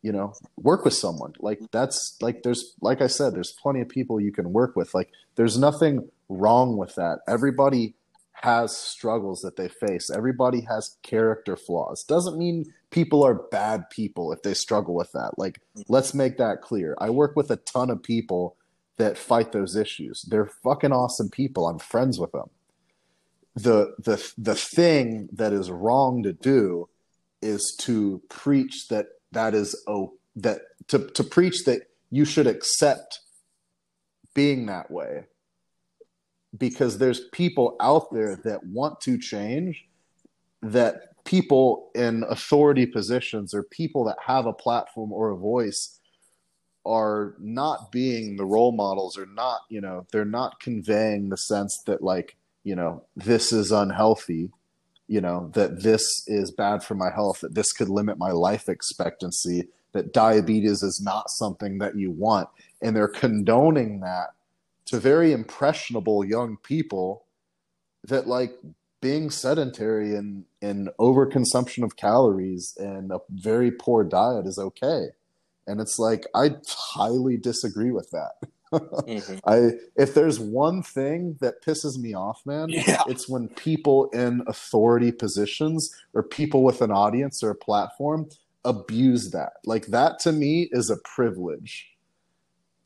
you know work with someone. Like that's like there's like i said there's plenty of people you can work with. Like there's nothing wrong with that. Everybody has struggles that they face. Everybody has character flaws. Doesn't mean people are bad people if they struggle with that. Like let's make that clear. I work with a ton of people that fight those issues. They're fucking awesome people. I'm friends with them. The the the thing that is wrong to do is to preach that that is oh that to to preach that you should accept being that way. Because there's people out there that want to change that people in authority positions or people that have a platform or a voice are not being the role models or not you know they're not conveying the sense that like you know this is unhealthy you know that this is bad for my health that this could limit my life expectancy that diabetes is not something that you want. And they're condoning that to very impressionable young people that like being sedentary and and overconsumption of calories and a very poor diet is okay and it's like i highly disagree with that mm-hmm. i if there's one thing that pisses me off man yeah. it's when people in authority positions or people with an audience or a platform abuse that like that to me is a privilege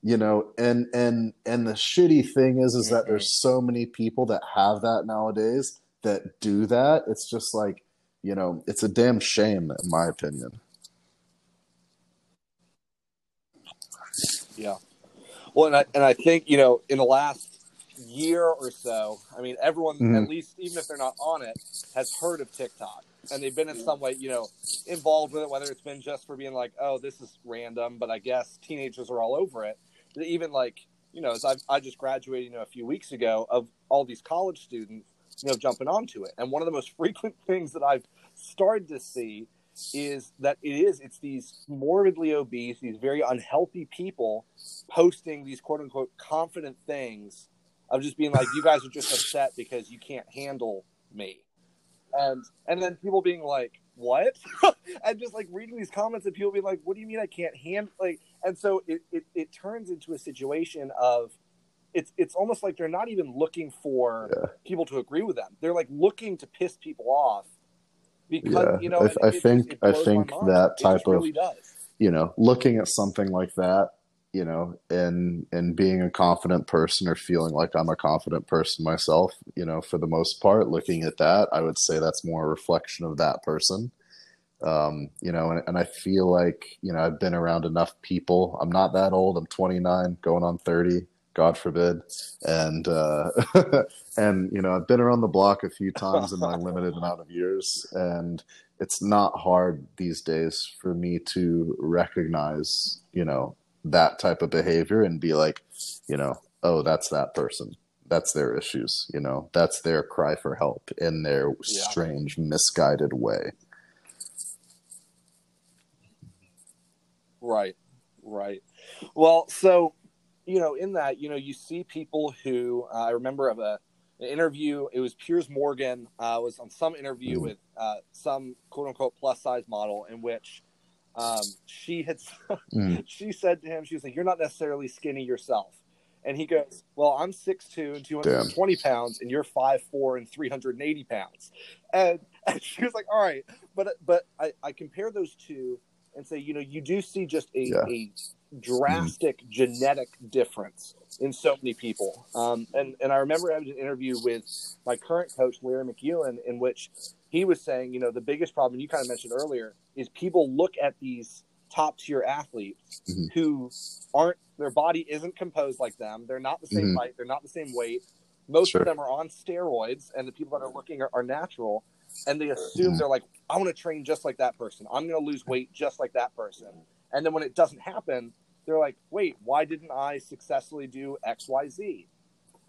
you know and and and the shitty thing is is mm-hmm. that there's so many people that have that nowadays that do that it's just like you know it's a damn shame in my opinion yeah well and i and i think you know in the last year or so i mean everyone mm-hmm. at least even if they're not on it has heard of tiktok and they've been in some way, you know, involved with it, whether it's been just for being like, oh, this is random, but I guess teenagers are all over it even like you know, as I, I just graduated you know, a few weeks ago of all these college students, you know, jumping onto it. And one of the most frequent things that I've started to see is that it is it's these morbidly obese, these very unhealthy people posting these quote unquote confident things of just being like, you guys are just upset because you can't handle me. And and then people being like, what? and just like reading these comments and people being like, what do you mean I can't handle like and so it, it, it turns into a situation of it's it's almost like they're not even looking for yeah. people to agree with them. They're like looking to piss people off because yeah. you know. I, I think I think that type of really you know looking at something like that, you know, and and being a confident person or feeling like I'm a confident person myself, you know, for the most part, looking at that, I would say that's more a reflection of that person um, you know, and, and I feel like, you know, I've been around enough people. I'm not that old. I'm 29, going on 30, God forbid. And, uh, and, you know, I've been around the block a few times in my limited amount of years. And it's not hard these days for me to recognize, you know, that type of behavior and be like, you know, oh, that's that person that's their issues you know that's their cry for help in their yeah. strange misguided way Right, right. Well, so you know, in that, you know, you see people who uh, I remember of a an interview. It was Piers Morgan uh, was on some interview mm. with uh, some quote unquote plus size model in which um, she had mm. she said to him, she was like, "You're not necessarily skinny yourself." And he goes, Well, I'm 6'2 and 220 pounds, and you're 5'4 and 380 pounds. And, and she was like, All right. But but I, I compare those two and say, you know, you do see just a, yeah. a drastic mm. genetic difference in so many people. Um, and, and I remember having an interview with my current coach, Larry McEwen, in which he was saying, you know, the biggest problem you kind of mentioned earlier is people look at these top tier athletes mm-hmm. who aren't, their body isn't composed like them. They're not the same mm-hmm. height. They're not the same weight. Most sure. of them are on steroids, and the people that are looking are, are natural and they assume they're like, I want to train just like that person. I'm going to lose weight just like that person. And then when it doesn't happen, they're like, wait, why didn't I successfully do X, Y, Z?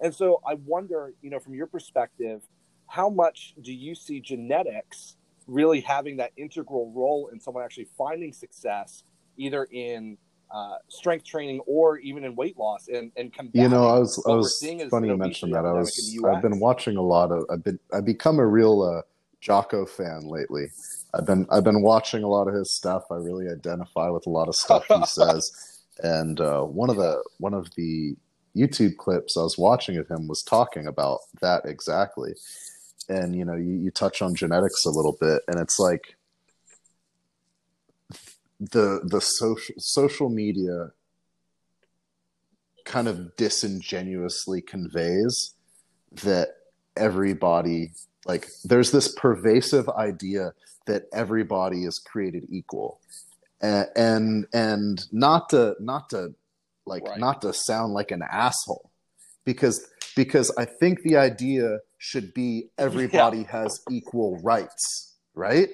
And so I wonder, you know, from your perspective, how much do you see genetics really having that integral role in someone actually finding success, either in uh, strength training or even in weight loss and and you know i was i was funny you mentioned that i was i've been watching a lot of i've been i've become a real uh, Jocko fan lately. I've been I've been watching a lot of his stuff. I really identify with a lot of stuff he says. And uh, one of the one of the YouTube clips I was watching of him was talking about that exactly. And you know, you, you touch on genetics a little bit, and it's like the the social social media kind of disingenuously conveys that everybody like there's this pervasive idea that everybody is created equal and and, and not to not to like Right. not to sound like an asshole because because I think the idea should be everybody has equal rights, right?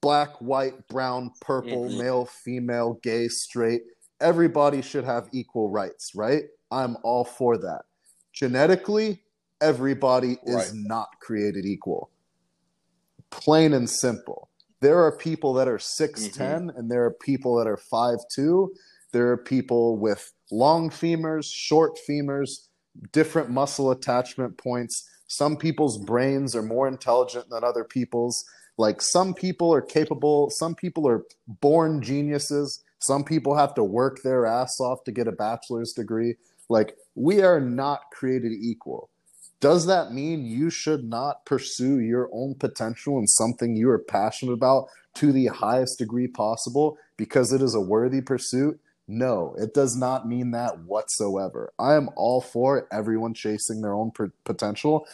Black, white, brown, purple, Mhm. male, female, gay, straight, everybody should have equal rights, right? I'm all for that. Genetically, everybody is Right. not created equal. Plain and simple. There are people that are 6'10 mm-hmm. and there are people that are 5'2. There are people with long femurs, short femurs, different muscle attachment points. Some people's brains are more intelligent than other people's. Like some people are capable, some people are born geniuses. Some people have to work their ass off to get a bachelor's degree. Like we are not created equal. Does that mean you should not pursue your own potential in something you are passionate about to the highest degree possible because it is a worthy pursuit? No, it does not mean that whatsoever. I am all for everyone chasing their own potential.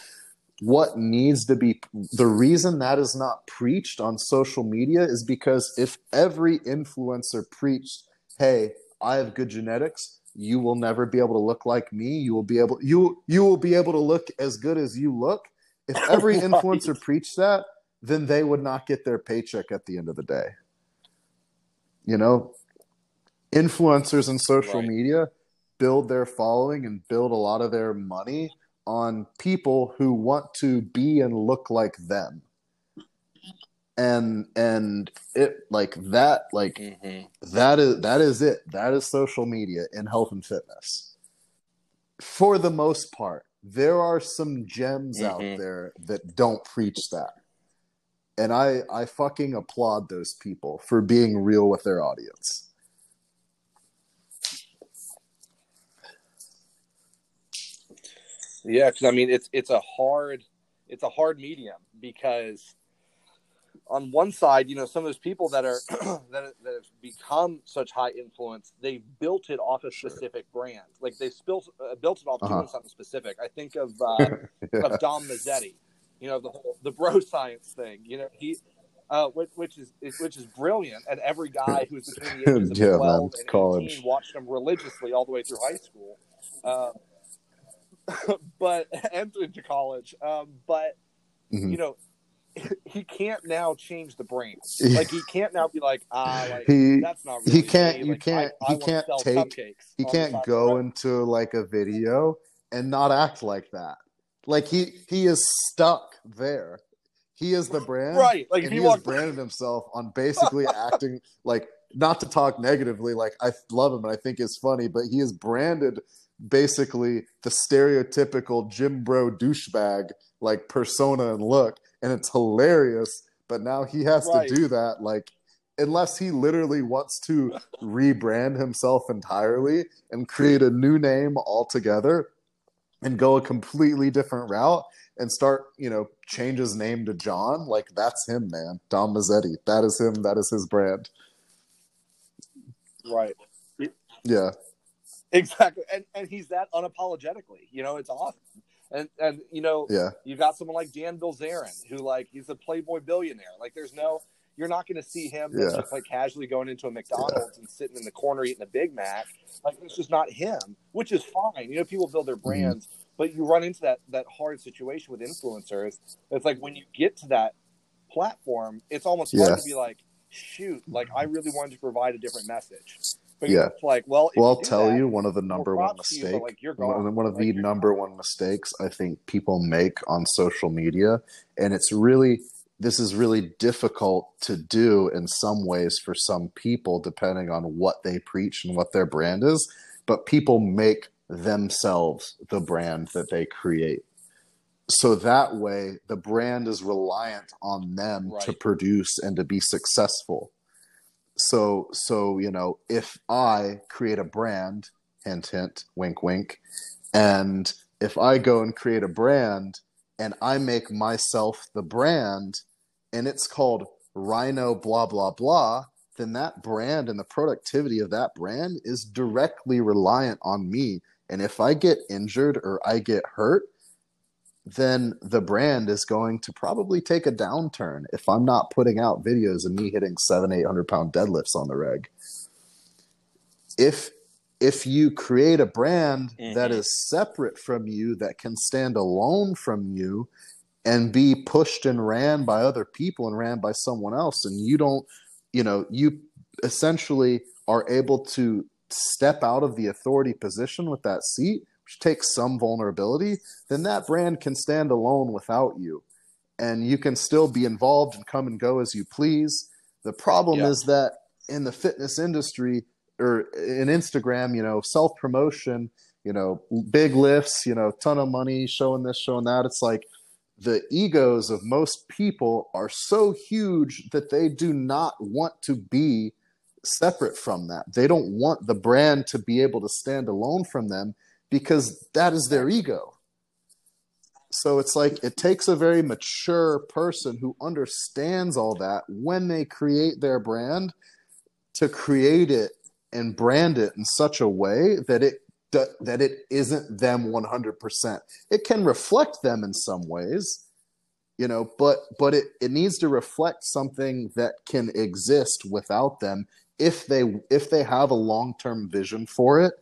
What needs to be the reason that is not preached on social media is because if every influencer preached, hey, I have good genetics, you will never be able to look like me. You will be able you you will be able to look as good as you look. If every Right. influencer preached that, then they would not get their paycheck at the end of the day. You know, influencers in social Right. media build their following and build a lot of their money on people who want to be and look like them. And and it like that like Mhm. that is that is it. That is social media in health and fitness. For the most part, there are some gems out Mhm. there that don't preach that. And I I fucking applaud those people for being real with their audience. Yeah, because I mean it's it's a hard it's a hard medium because on one side, you know, some of those people that are that, that have become such high influence, they've built it off a Sure. specific brand. Like they built uh, built it off Uh-huh. doing something specific. I think of uh, of Dom Mazzetti, you know, the whole the bro science thing. You know, he uh, which, which is which is brilliant. And every guy who's between the ages of Yeah, man, twelve and college. eighteen watched him religiously all the way through high school. Um, but and into college. Um, but Mhm. you know, he can't now change the brain. Like he can't now be like, ah, like he that's not. Really he can't me. you Like, can't I, I he can't take he on the side can't go into like a video and not act like that. Like he he is stuck there. He is the brand, right. Like he he has branded himself on basically acting like not to talk negatively. Like I love him and I think it's funny, but he is branded basically the stereotypical gym bro douchebag like persona and look, and it's hilarious. But now he has Right. to do that like unless he literally wants to rebrand himself entirely and create a new name altogether and go a completely different route and start, you know, change his name to John, like that's him, man. Dom Mazzetti. That is him. That is his brand. right. Yeah. Exactly, and and he's that unapologetically. You know, it's awesome. And and you know, Yeah. you've got someone like Dan Bilzerian, who like he's a Playboy billionaire. Like, there's no, you're not going to see him Yeah. just like casually going into a McDonald's and sitting in the corner eating a Big Mac. Like, it's just not him, which is fine. You know, people build their Mm-hmm. brands, but you run into that that hard situation with influencers. It's like when you get to that platform, it's almost hard to be like, shoot, like I really wanted to provide a different message. But Yeah. it's like, well, Well, I'll tell that, you one of the number one to you, mistake. like, One gone. one of Like, the number one mistakes I think people make on social media, and it's really this is really difficult to do in some ways for some people, depending on what they preach and what their brand is. But people make themselves the brand that they create. So that way, the brand is reliant on them to produce and to be successful. So, so you know, if I create a brand, hint, hint, wink, wink, and if I go and create a brand and I make myself the brand and it's called Rhino blah blah blah, then that brand and the productivity of that brand is directly reliant on me. And if I get injured or I get hurt, then the brand is going to probably take a downturn if I'm not putting out videos of me hitting seven, eight hundred pound deadlifts on the reg. If if you create a brand mm-hmm. that is separate from you, that can stand alone from you, and be pushed and ran by other people and ran by someone else, and you don't, you know, you essentially are able to step out of the authority position with that seat takes some vulnerability, then that brand can stand alone without you. And you can still be involved and come and go as you please. The problem yeah. is that in the fitness industry or in Instagram, you know, self promotion, you know, big lifts, you know, ton of money, showing this, showing that. It's like the egos of most people are so huge that they do not want to be separate from that. They don't want the brand to be able to stand alone from them because that is their ego. So it's like it takes a very mature person who understands all that when they create their brand to create it and brand it in such a way that it that it isn't them 100%. It can reflect them in some ways, you know, but but it it needs to reflect something that can exist without them if they if they have a long-term vision for it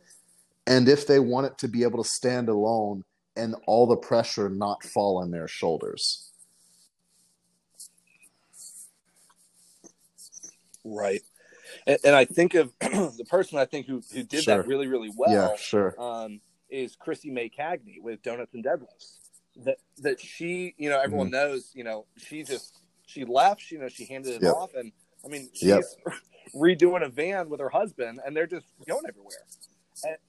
and if they want it to be able to stand alone and all the pressure not fall on their shoulders. Right. And, and I think of the person I think who, who did sure. that really, really well. Yeah, sure. Um, is Krissy Mae Cagney with Donuts and Deadlifts. That that she, you know, everyone mm-hmm. knows, you know, she just she left, you know, she handed it yep. off, and I mean, she's yep. redoing a van with her husband, and they're just going everywhere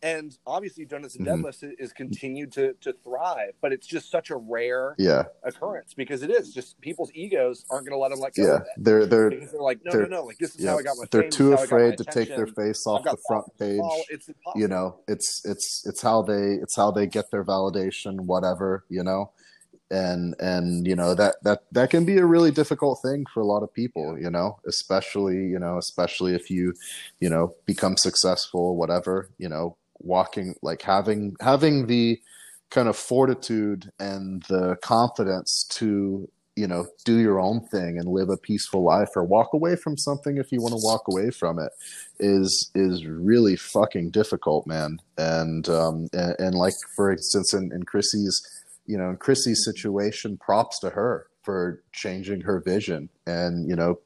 and, obviously Donuts and mm-hmm. Is continued to to thrive, but it's just such a rare yeah. occurrence because it is just people's egos aren't going to let them let go. Yeah, they're they're they're like no no no like this is yeah. how I got my. They're fame, too afraid to take their face off the front page. It's you know, it's it's it's how they it's how they get their validation, whatever you know and and you know that that that can be a really difficult thing for a lot of people you know especially you know especially if you you know become successful whatever you know walking like having having the kind of fortitude and the confidence to you know do your own thing and live a peaceful life or walk away from something if you want to walk away from it is is really fucking difficult man. And um and, and like for instance in, in krissy's you know, in Krissy's situation, props to her for changing her vision and, you know,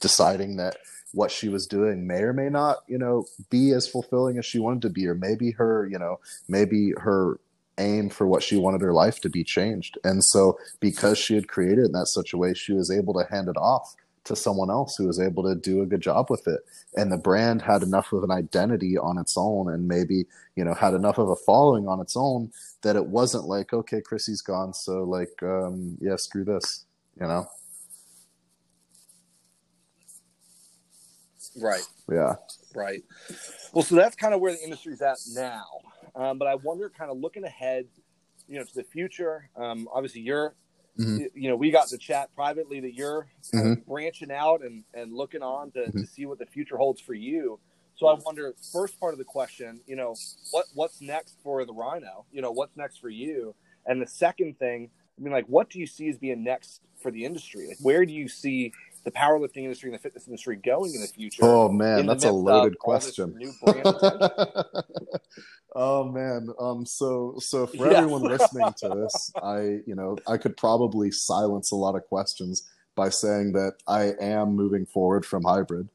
deciding that what she was doing may or may not, you know, be as fulfilling as she wanted to be, or maybe her, you know, maybe her aim for what she wanted her life to be changed. And so because she had created in that such a way, she was able to hand it off to someone else who was able to do a good job with it. And the brand had enough of an identity on its own and maybe, you know, had enough of a following on its own that it wasn't like, okay, Krissy's gone. So like, um, yeah, screw this, you know? Right. Yeah. Right. Well, so that's kind of where the industry's at now. Um, but I wonder, kind of looking ahead, you know, to the future. Um, obviously, you're Mm-hmm. You know, we got to chat privately that you're mm-hmm. branching out and, and looking on to, mm-hmm. to see what the future holds for you. So I wonder, first part of the question, you know, what what's next for the Rhino? You know, what's next for you? And the second thing, I mean, like, what do you see as being next for the industry? Like, where do you see the powerlifting industry and the fitness industry going in the future? Oh man, that's a loaded question. oh man, um, so so for yeah. everyone listening to this, I you know I could probably silence a lot of questions by saying that I am moving forward from hybrid.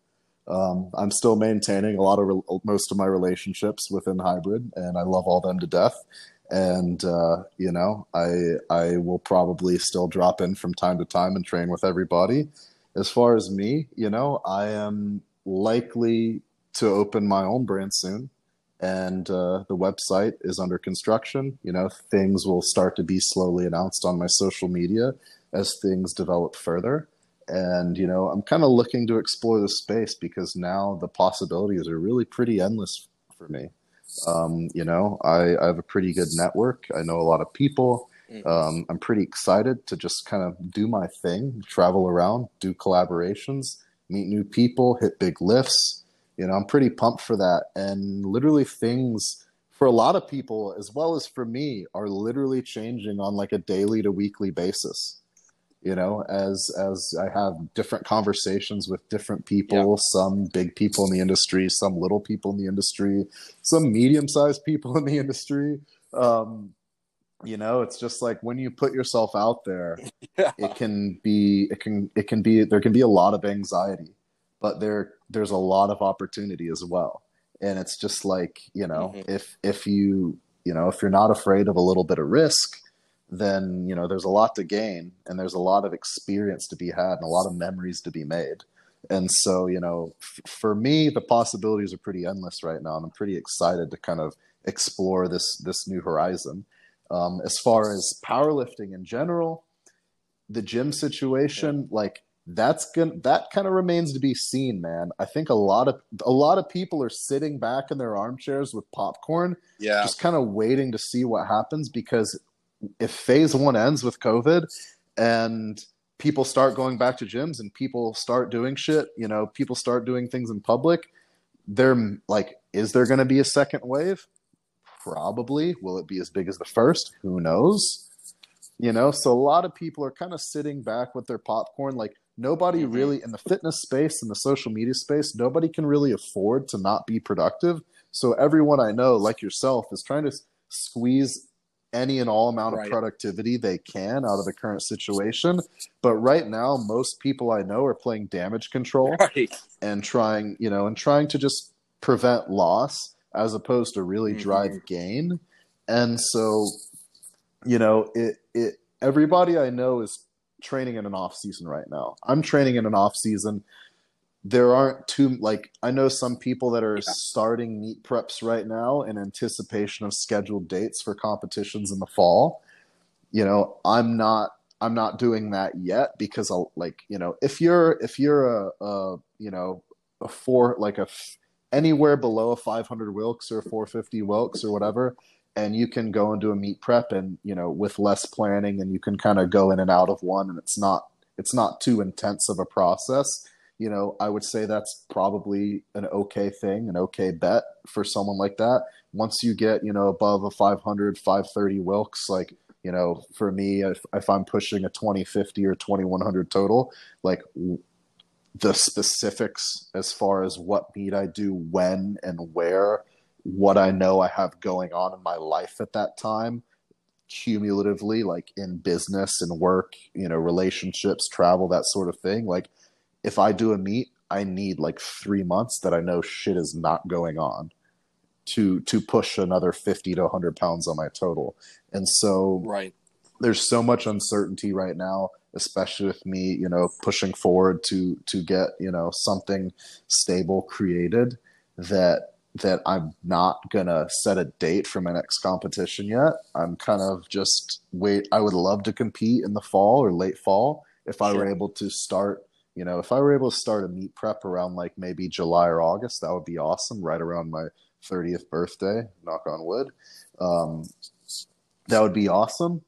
Um, I'm still maintaining a lot of re- most of my relationships within hybrid, and I love all them to death. And uh, you know, I I will probably still drop in from time to time and train with everybody as far as me, you know, I am likely to open my own brand soon. And uh, the website is under construction. You know, things will start to be slowly announced on my social media as things develop further. And, you know, I'm kind of looking to explore the space because now the possibilities are really pretty endless for me. Um, you know, I, I have a pretty good network. I know a lot of people. Mm-hmm. Um, I'm pretty excited to just kind of do my thing, travel around, do collaborations, meet new people, hit big lifts. You know, I'm pretty pumped for that. And literally, things for a lot of people as well as for me are literally changing on like a daily to weekly basis you know as as i have different conversations with different people yeah. some big people in the industry some little people in the industry some medium sized people in the industry um you know it's just like when you put yourself out there yeah. it can be it can it can be there can be a lot of anxiety but there there's a lot of opportunity as well and it's just like you know mm-hmm. if if you you know if you're not afraid of a little bit of risk then you know there's a lot to gain and there's a lot of experience to be had and a lot of memories to be made and so you know f- for me the possibilities are pretty endless right now and i'm pretty excited to kind of explore this this new horizon um, as far as powerlifting in general the gym situation like that's gonna that kind of remains to be seen man. I think a lot of a lot of people are sitting back in their armchairs with popcorn yeah. just kind of waiting to see what happens because if phase one ends with covid and people start going back to gyms and people start doing shit you know people start doing things in public they're like is there going to be a second wave probably. Will it be as big as the first? Who knows? You know so a lot of people are kind of sitting back with their popcorn. Like nobody mm-hmm. really in the fitness space in the social media space nobody can really afford to not be productive. So everyone i know like yourself is trying to squeeze any and all amount right. of productivity they can out of the current situation. But right now most people i know are playing damage control right. and trying you know and trying to just prevent loss as opposed to really mm-hmm. drive gain and so you know it it everybody i know is training in an off season right now. I'm training in an off season. There aren't too like I know some people that are yeah. starting meet preps right now in anticipation of scheduled dates for competitions in the fall. You know, I'm not I'm not doing that yet because I'll like, you know, if you're if you're a, a you know, a four like a anywhere below a 500 Wilks or 450 Wilks or whatever, and you can go do a meet prep and you know with less planning and you can kind of go in and out of one and it's not it's not too intense of a process you know i would say that's probably an okay thing an okay bet for someone like that. Once you get you know above a 500 530 wilks like you know for me if, if i'm pushing a 2050 or 2100 total like the specifics as far as what meet i do when and where what I know I have going on in my life at that time, cumulatively, like in business and work, you know, relationships, travel, that sort of thing. Like, if I do a meet, I need like three months that I know shit is not going on to to push another 50 to 100 pounds on my total and so right there's so much uncertainty right now especially with me you know pushing forward to to get you know something stable created that that I'm not gonna set a date for my next competition yet. I'm kind of just wait. I would love to compete in the fall or late fall if I sure. were able to start. You know, if I were able to start a meet prep around like maybe July or August, that would be awesome. Right around my 30th birthday, knock on wood. Um, that would be awesome.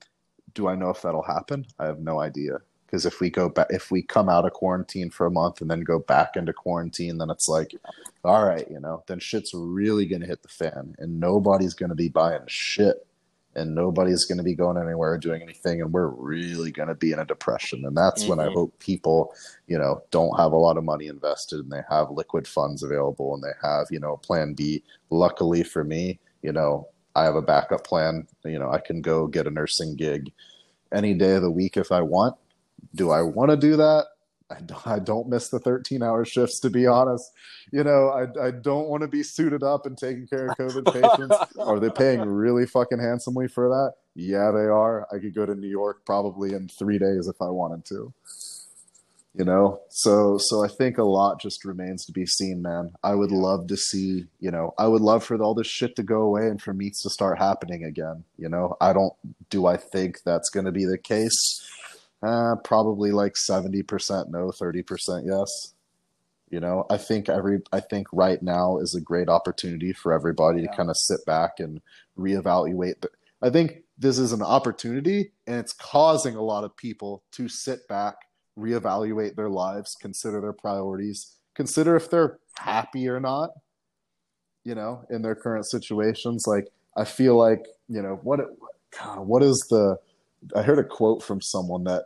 Do I know if that'll happen? I have no idea because if we go back if we come out of quarantine for a month and then go back into quarantine then it's like all right you know then shit's really going to hit the fan and nobody's going to be buying shit and nobody's going to be going anywhere or doing anything and we're really going to be in a depression and that's mm-hmm. when i mm-hmm. hope people you know don't have a lot of money invested and they have liquid funds available and they have you know a plan b luckily for me you know i have a backup plan you know i can go get a nursing gig any day of the week if i want do I want to do that? I don't, miss the 13 hour shifts, to be honest. You know, I, I don't want to be suited up and taking care of COVID patients. are they paying really fucking handsomely for that? Yeah, they are. I could go to New York probably in three days if I wanted to. You know, so so I think a lot just remains to be seen, man. I would love to see, you know, I would love for all this shit to go away and for meets to start happening again. You know, I don't. Do I think that's going to be the case? Uh, probably like 70% no, 30% yes. You know, I think every I think right now is a great opportunity for everybody yeah. to kind of sit back and reevaluate. But I think this is an opportunity and it's causing a lot of people to sit back, reevaluate their lives, consider their priorities, consider if they're happy or not, you know, in their current situations. Like I feel like you know what God, what is the I heard a quote from someone that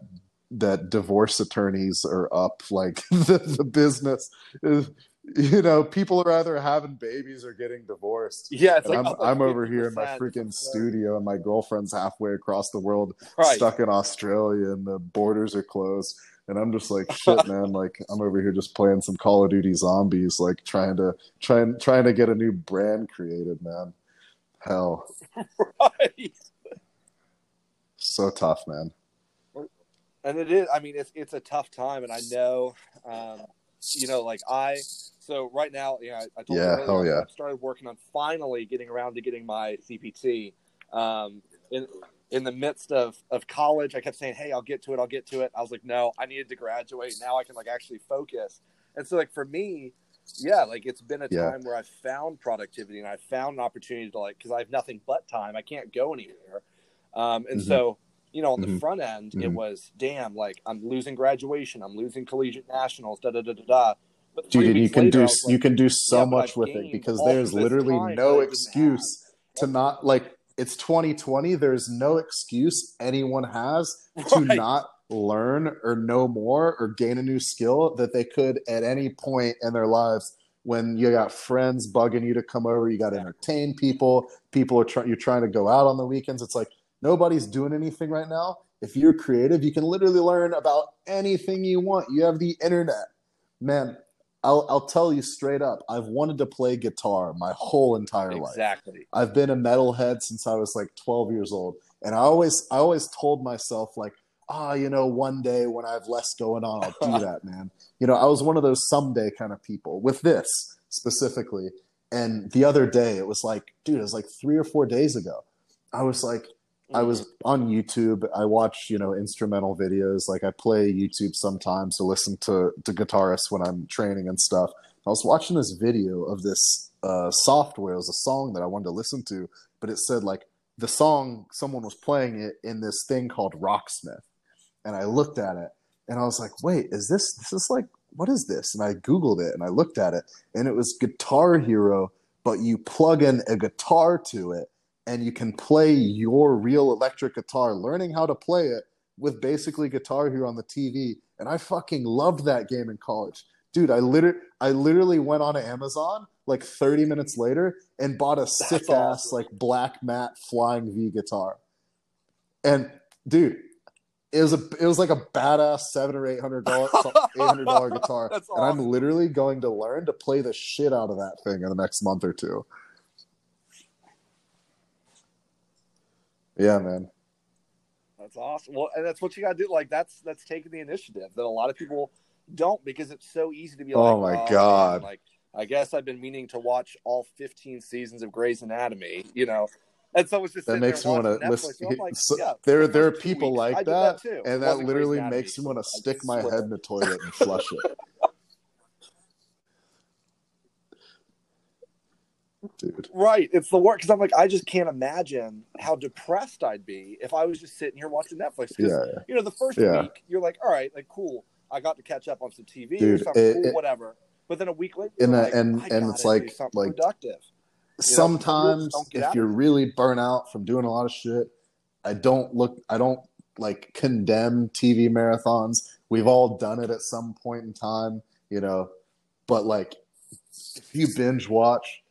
that divorce attorneys are up like the, the business is you know people are either having babies or getting divorced Yeah, it's like I'm, I'm over here in my 50%. freaking studio and my girlfriend's halfway across the world Right. stuck in australia and the borders are closed and i'm just like shit man like i'm over here just playing some call of duty zombies like trying to trying trying to get a new brand created man hell Right. so tough man and it is i mean it's it's a tough time and i know um you know like i so right now yeah, i, told Yeah, you earlier, hell yeah. i started working on finally getting around to getting my cpt um in in the midst of of college i kept saying hey i'll get to it. I'll get to it. I was like no i needed to graduate. Now i can like actually focus. And so like for me yeah like it's been a Yeah. time where i've found productivity and i've found an opportunity to like because i have nothing but time. I can't go anywhere. Um and Mhm. so you know on the Mhm. front end it Mhm. was damn like i'm losing graduation. I'm losing collegiate nationals da da da da da. But dude you can later, do like, you can do so yeah, much with it because there's literally no I excuse to not like it's 2020 there's no excuse anyone has to Right. not learn or know more or gain a new skill that they could at any point in their lives. When you got friends bugging you to come over you got to entertain people people are trying you're trying to go out on the weekends it's like nobody's doing anything right now. If you're creative you can literally learn about anything you want. You have the internet. Man I'll, I'll tell you straight up i've wanted to play guitar my whole entire life exactly I've been a metalhead since I was like 12 years old, and I always I always told myself like, ah, you know, one day when I have less going on, I'll do that, man. You know, I was one of those someday kind of people with this specifically. And the other day, it was like, dude, it was like three or four days ago. I was like, I was on YouTube. I watch, you know, instrumental videos. Like I play YouTube sometimes to listen to to guitarists when I'm training and stuff. I was watching this video of this uh, software. It was a song that I wanted to listen to, but it said like the song someone was playing it in this thing called Rocksmith, and I looked at it and I was like, wait, is this this is like what is this? And I googled it and I looked at it, and it was Guitar Hero, but you plug in a guitar to it and you can play your real electric guitar, learning how to play it with basically Guitar Hero on the TV. And I fucking loved that game in college. Dude, I literally I literally went on Amazon like 30 minutes later and bought a sick ass awesome. like black matte flying V guitar. And dude, it was a it was like a badass seven or eight hundred dollar eight hundred dollar guitar. That's And I'm literally going to learn to play the shit out of that thing in the next month or two. Yeah, man. That's awesome. Well, and that's what you got to do. Like that's that's taking the initiative that a lot of people don't because it's so easy to be oh like, Oh my man, God. like I guess I've been meaning to watch all 15 seasons of Grey's Anatomy, you know. And so it's just That makes me want to listen. like, so- yeah, there, there are people weeks, like that, too. And that literally makes me want to stick my head in the toilet and flush it, dude. Right. It's the work because I'm like, I just can't imagine how depressed I'd be if I was just sitting here watching Netflix. Because Yeah, you know, the first Yeah. week you're like, all right, like cool, I got to catch up on some TV or Dude, something, it- cool, it- whatever. But then a week later, And like, and- and it's like- something like- productive. sometimes don't get if you're really burnt out from doing a lot of shit i don't look i don't like condemn tv marathons we've all done it at some point in time you know but like if you binge watch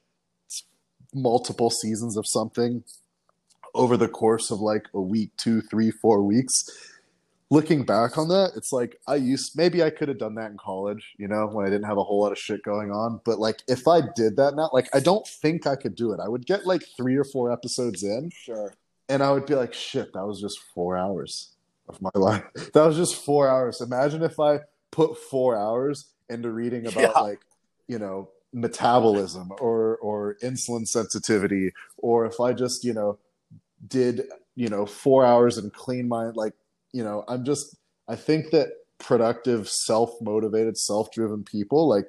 multiple seasons of something over the course of like a week two three four weeks. Looking back on that it's like i used maybe i could have done that in college you know when i didn't have a whole lot of shit going on. But like if i did that now like i don't think i could do it. I would get like three or four episodes in Sure. and i would be like shit that was just four hours of my life. That was just four hours. Imagine if i put four hours into reading about Yeah. like you know metabolism or or insulin sensitivity or if i just you know did you know four hours and clean my like you know i'm just i think that productive self-motivated self-driven people like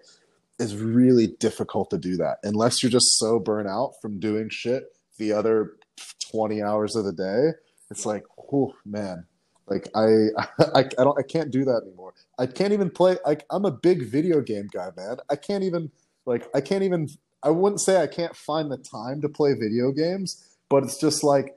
is really difficult to do that unless you're just so burnt out from doing shit the other 20 hours of the day. It's like oh man. Like I, I i don't i can't do that anymore. I can't even play like i'm a big video game guy man. I can't even like i can't even i wouldn't say i can't find the time to play video games but it's just like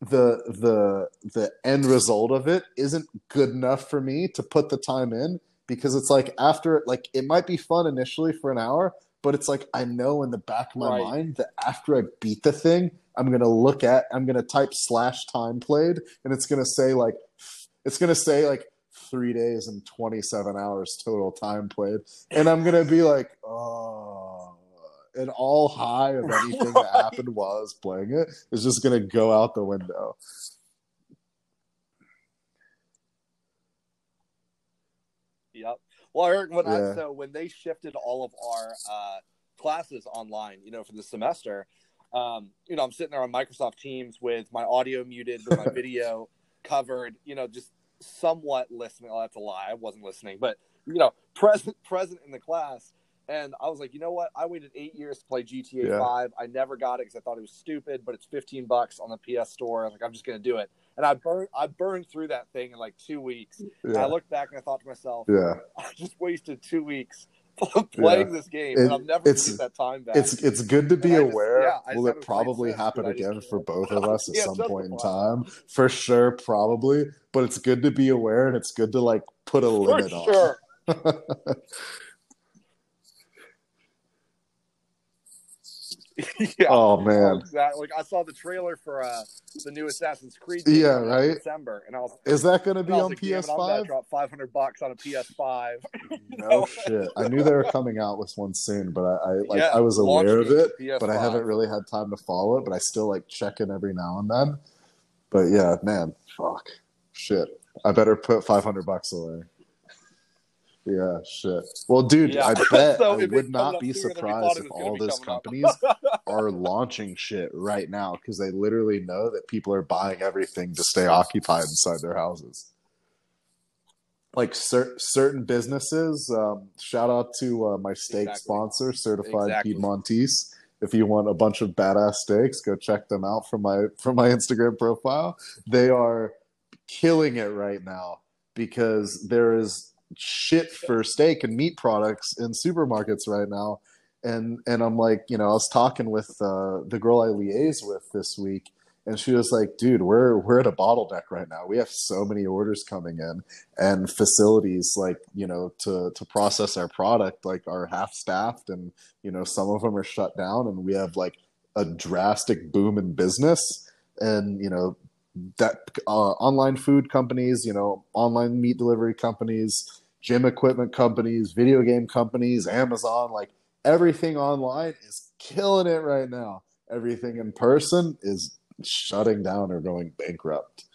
the the the end result of it isn't good enough for me to put the time in because it's like after it like it might be fun initially for an hour but it's like I know in the back of my Right. mind that after I beat the thing, I'm gonna look at, I'm gonna type slash time played, and it's gonna say like, it's gonna say like three days and 27 hours total time played, and I'm gonna be like, oh, and all high of anything that happened while I was playing it is just gonna go out the window. Yep. Well, Eric, when I, so when they shifted all of our uh, classes online, you know, for the semester, um, you know, I'm sitting there on Microsoft Teams with my audio muted, with my video covered, you know, just somewhat listening. I'll have to lie, I wasn't listening, but you know, present present in the class. And I was like, you know what? I waited eight years to play GTA Yeah. Five. I never got it because I thought it was stupid, but it's 15 bucks on the PS Store. I was like, I'm just gonna do it. And I burned, I burned through that thing in like two weeks. And I looked back and I thought to myself, yeah. I just wasted two weeks playing this game, and I'm never it's- that time back. It's it's good to be And I just- aware. yeah, Will it probably happen but I just again for both of us at Yeah, some point in time? For sure, probably. But it's good to be aware, and it's good to like put a for limit sure. on. yeah. oh man, Exactly. Like I saw the trailer for uh, the new Assassin's Creed. Yeah, in right? December, and I was. is that going to be on like, damn I'm PS5? drop 500 bucks on a PS5. No shit. I knew they were coming out with one soon, but I, I like Yeah, I was aware of it, but I haven't really had time to follow it. But I still like check in every now and then. But yeah, man, fuck, shit. I better put five hundred bucks away. Yeah, shit. Well, dude, Yeah. I bet So I would not be sooner than we surprised if all those companies are launching shit right now because they literally know that people are buying everything to stay occupied inside their houses. Like cer- certain businesses, um, shout out to uh, my steak Exactly. sponsor, Certified Exactly. Piedmontese. If you want a bunch of badass steaks, go check them out from my from my Instagram profile. They are killing it right now because there is shit for steak and meat products in supermarkets right now and and I'm like, you know, I was talking with uh, the girl I liaise with this week, and she was like, "Dude, we're we're at a bottleneck right now. We have so many orders coming in, and facilities like you know to to process our product like are half staffed, and you know some of them are shut down, and we have like a drastic boom in business, and you know." That uh, online food companies, you know, online meat delivery companies, gym equipment companies, video game companies, Amazon, like everything online is killing it right now. Everything in person is shutting down or going bankrupt.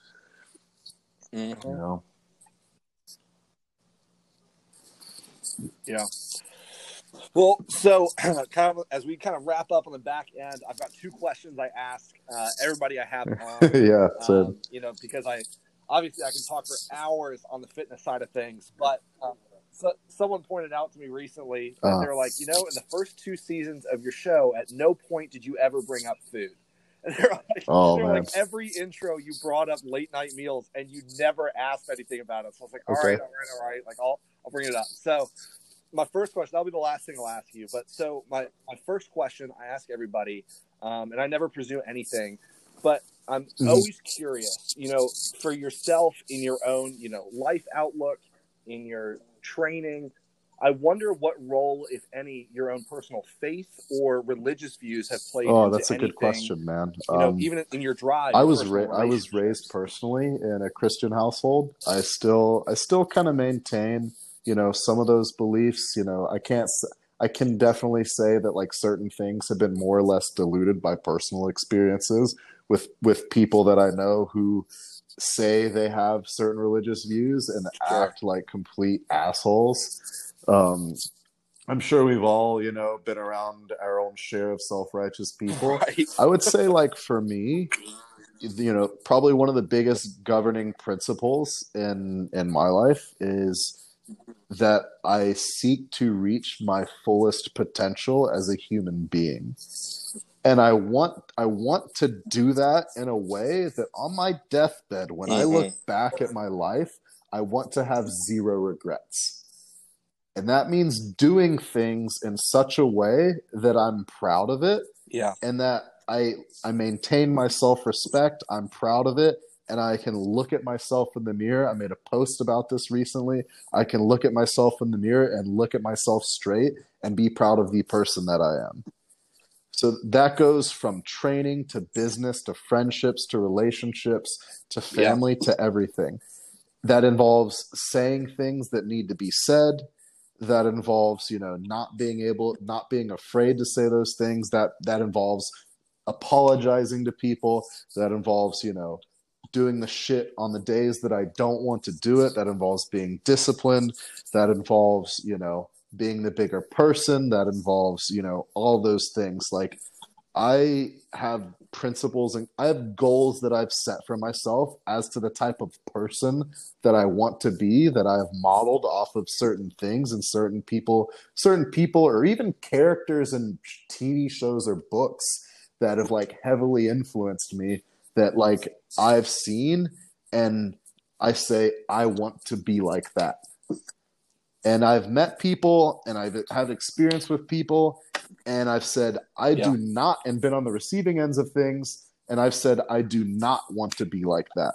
You know? Yeah. Well, so kind of as we kind of wrap up on the back end, I've got two questions I ask uh, everybody I have on. yeah. So um, you know, because I obviously I can talk for hours on the fitness side of things, but um, so, someone pointed out to me recently that Uh. they're like, you know, in the first two seasons of your show, at no point did you ever bring up food. And they're like, Oh, they're like every intro you brought up late night meals and you never asked anything about it. So I was like, all Okay. right, all right, all right. Like I'll I'll bring it up. So my first question, that'll be the last thing I'll ask you. But so my, my first question I ask everybody, um, and I never presume anything, but I'm Mhm. always curious, you know, for yourself in your own, you know, life outlook, in your training. I wonder what role, if any, your own personal faith or religious views have played. oh, that's a good question, man. You know, Um, even in your drive. I was ra- I was raised personally in a Christian household. I still I still kind of maintain, you know, some of those beliefs. You know, I can't I can definitely say that like certain things have been more or less diluted by personal experiences with with people that I know who say they have certain religious views and Sure. act like complete assholes. Um, I'm sure we've all, you know, been around our own share of self-righteous people. Right. I would say, like, for me, you know, probably one of the biggest governing principles in in my life is that I seek to reach my fullest potential as a human being. And I want I want to do that in a way that on my deathbed, when I look mm-hmm. back at my life, I want to have zero regrets. And that means doing things in such a way that I'm proud of it Yeah. and that I I maintain my self respect. I'm proud of it, and I can look at myself in the mirror. I made a post about this recently. I can look at myself in the mirror and look at myself straight and be proud of the person that I am. So that goes from training to business to friendships to relationships to family yeah. to everything. That involves saying things that need to be said. That involves, you know, not being able, not being afraid to say those things. That that involves apologizing to people. That involves, you know, doing the shit on the days that I don't want to do it. That involves being disciplined. That involves, you know, being the bigger person that involves you know all those things. Like i have principles and i have goals that i've set for myself as to the type of person that i want to be that i've modeled off of certain things and certain people certain people or even characters in tv shows or books that have like heavily influenced me that like i've seen and i say i want to be like that and I've met people and I've had experience with people and I've said I yeah. do not and been on the receiving ends of things and I've said I do not want to be like that.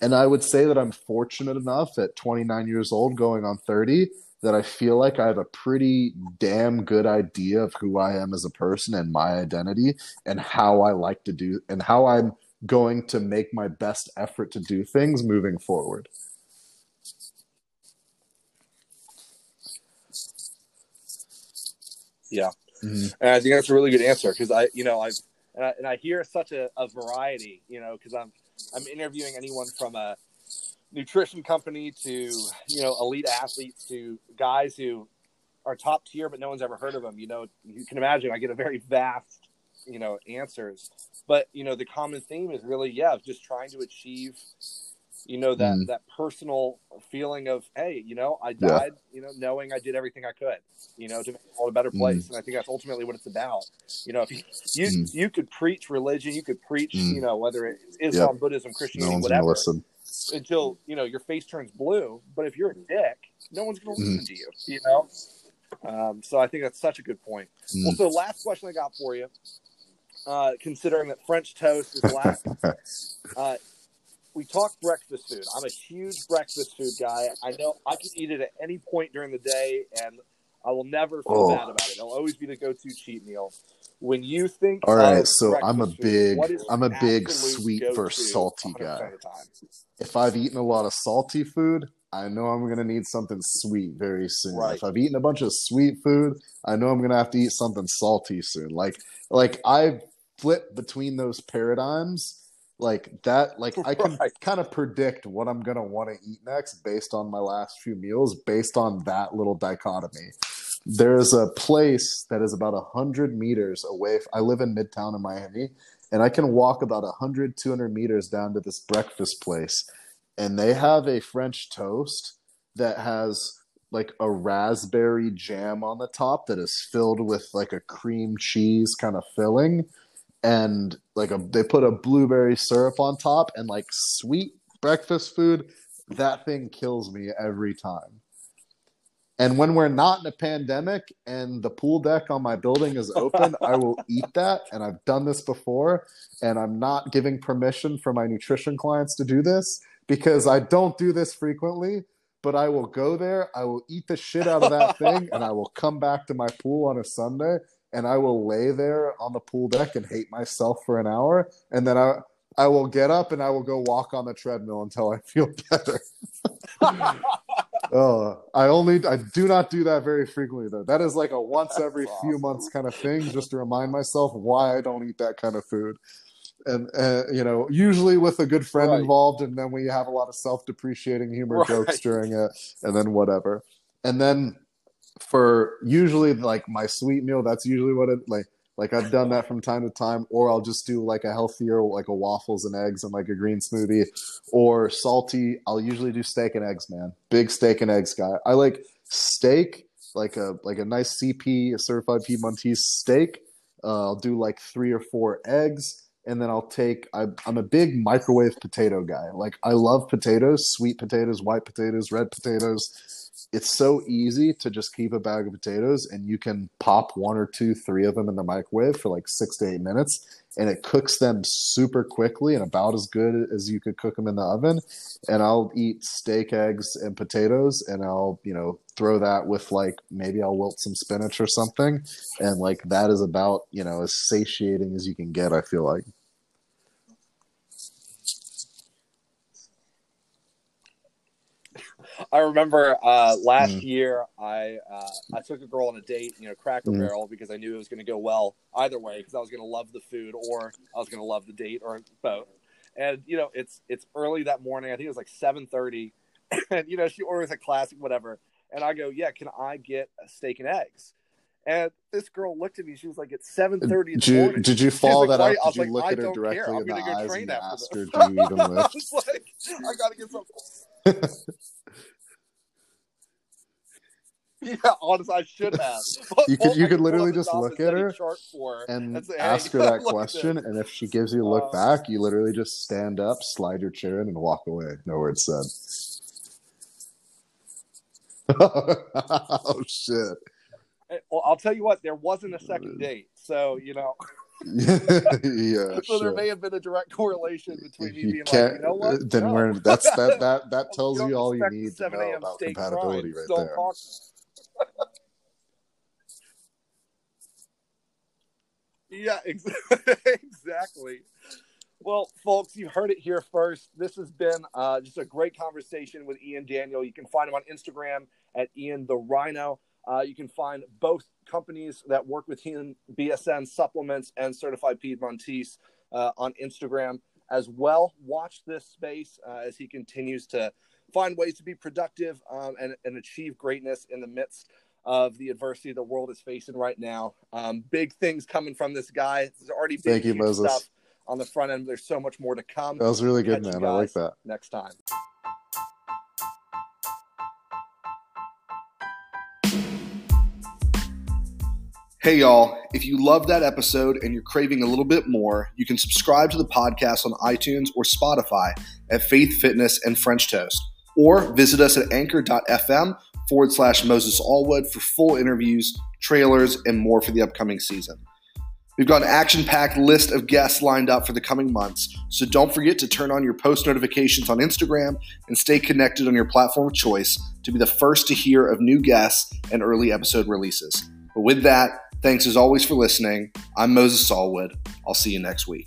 And I would say that I'm fortunate enough at 29 years old going on 30 that I feel like I have a pretty damn good idea of who I am as a person and my identity and how I like to do and how I'm going to make my best effort to do things moving forward. Yeah, mm-hmm. and I think that's a really good answer because I, you know, I've and I, and I hear such a, a variety, you know, because I'm I'm interviewing anyone from a nutrition company to you know elite athletes to guys who are top tier but no one's ever heard of them. You know, you can imagine I get a very vast you know answers, but you know the common theme is really yeah, just trying to achieve you know that mm. that personal feeling of hey you know i died yeah. you know knowing i did everything i could you know to make the world a better place mm. and i think that's ultimately what it's about you know if you you, mm. you could preach religion you could preach mm. you know whether it's islam yep. buddhism christianity no whatever until you know your face turns blue but if you're a dick no one's going to listen mm. to you you know um, so i think that's such a good point well mm. so last question i got for you uh, considering that French toast is last. uh, we talk breakfast food. I'm a huge breakfast food guy. I know I can eat it at any point during the day, and I will never feel oh. bad about it. It'll always be the go-to cheat meal. When you think, all right, so I'm a big, food, I'm a big sweet versus salty guy. If I've eaten a lot of salty food, I know I'm going to need something sweet very soon. Right. If I've eaten a bunch of sweet food, I know I'm going to have to eat something salty soon. Like, like I flip between those paradigms like that like i can right. kind of predict what i'm going to want to eat next based on my last few meals based on that little dichotomy there's a place that is about 100 meters away i live in midtown in miami and i can walk about 100 200 meters down to this breakfast place and they have a french toast that has like a raspberry jam on the top that is filled with like a cream cheese kind of filling and like a they put a blueberry syrup on top and like sweet breakfast food. That thing kills me every time. And when we're not in a pandemic and the pool deck on my building is open i will eat that. And i've done this before. And i'm not giving permission for my nutrition clients to do this because i don't do this frequently. But I will go there, I will eat the shit out of that thing, and I will come back to my pool on a Sunday and I will lay there on the pool deck and hate myself for an hour, and then I I will get up and I will go walk on the treadmill until I feel better. uh, I only I do not do that very frequently though. That is like a once every awesome. few months kind of thing, just to remind myself why I don't eat that kind of food. And uh, you know, usually with a good friend right. involved, and then we have a lot of self-depreciating humor right. jokes during it, and then whatever. And then for usually like my sweet meal, that's usually what it like. Like I've done that from time to time, or I'll just do like a healthier, like a waffles and eggs and like a green smoothie, or salty. I'll usually do steak and eggs, man. Big steak and eggs guy. I like steak, like a like a nice CP, a certified Piedmontese steak. Uh, I'll do like three or four eggs, and then I'll take. I, I'm a big microwave potato guy. Like I love potatoes, sweet potatoes, white potatoes, red potatoes it's so easy to just keep a bag of potatoes and you can pop one or two, three of them in the microwave for like six to eight minutes and it cooks them super quickly and about as good as you could cook them in the oven. And I'll eat steak, eggs, and potatoes and I'll, you know, throw that with like maybe I'll wilt some spinach or something. And like that is about, you know, as satiating as you can get, I feel like. I remember uh, last mm. year I uh, I took a girl on a date, you know, Cracker mm. Barrel because I knew it was going to go well either way because I was going to love the food or I was going to love the date or both. And you know, it's it's early that morning. I think it was like seven thirty, and you know she orders a classic whatever, and I go, yeah, can I get a steak and eggs? And this girl looked at me. She was like, "It's seven thirty in the did morning." Did you follow like, that up? Did you like, look at her directly in the eyes and ask her, "Do you even live?" I was like, "I gotta get something." yeah, honestly, I should have. you could you could literally just look at her and, and say, hey, ask her that question, and if she gives you a look uh, back, you literally just stand up, slide your chair in, and walk away. No words said. oh shit! Well, I'll tell you what, there wasn't a second date, so you know. yeah. so sure. there may have been a direct correlation between you, being like, you know what? Then no. we're that's that that that tells you, all you need to know about compatibility right there. Talk. Yeah, exactly. Well, folks, you've heard it here first. This has been uh, just a great conversation with Ian Daniel. You can find him on Instagram at Ian the Rhino. Uh, you can find both companies that work with him, BSN Supplements and Certified Piedmontese, uh, on Instagram as well. Watch this space uh, as he continues to find ways to be productive um, and, and achieve greatness in the midst of the adversity the world is facing right now. Um, big things coming from this guy. There's already big Thank you, Moses. stuff on the front end. There's so much more to come. That was really good, man. I like that. Next time. Hey, y'all, if you love that episode and you're craving a little bit more, you can subscribe to the podcast on iTunes or Spotify at Faith Fitness and French Toast, or visit us at anchor.fm forward slash Moses Allwood for full interviews, trailers, and more for the upcoming season. We've got an action packed list of guests lined up for the coming months, so don't forget to turn on your post notifications on Instagram and stay connected on your platform of choice to be the first to hear of new guests and early episode releases. But with that, Thanks as always for listening. I'm Moses Allwood. I'll see you next week.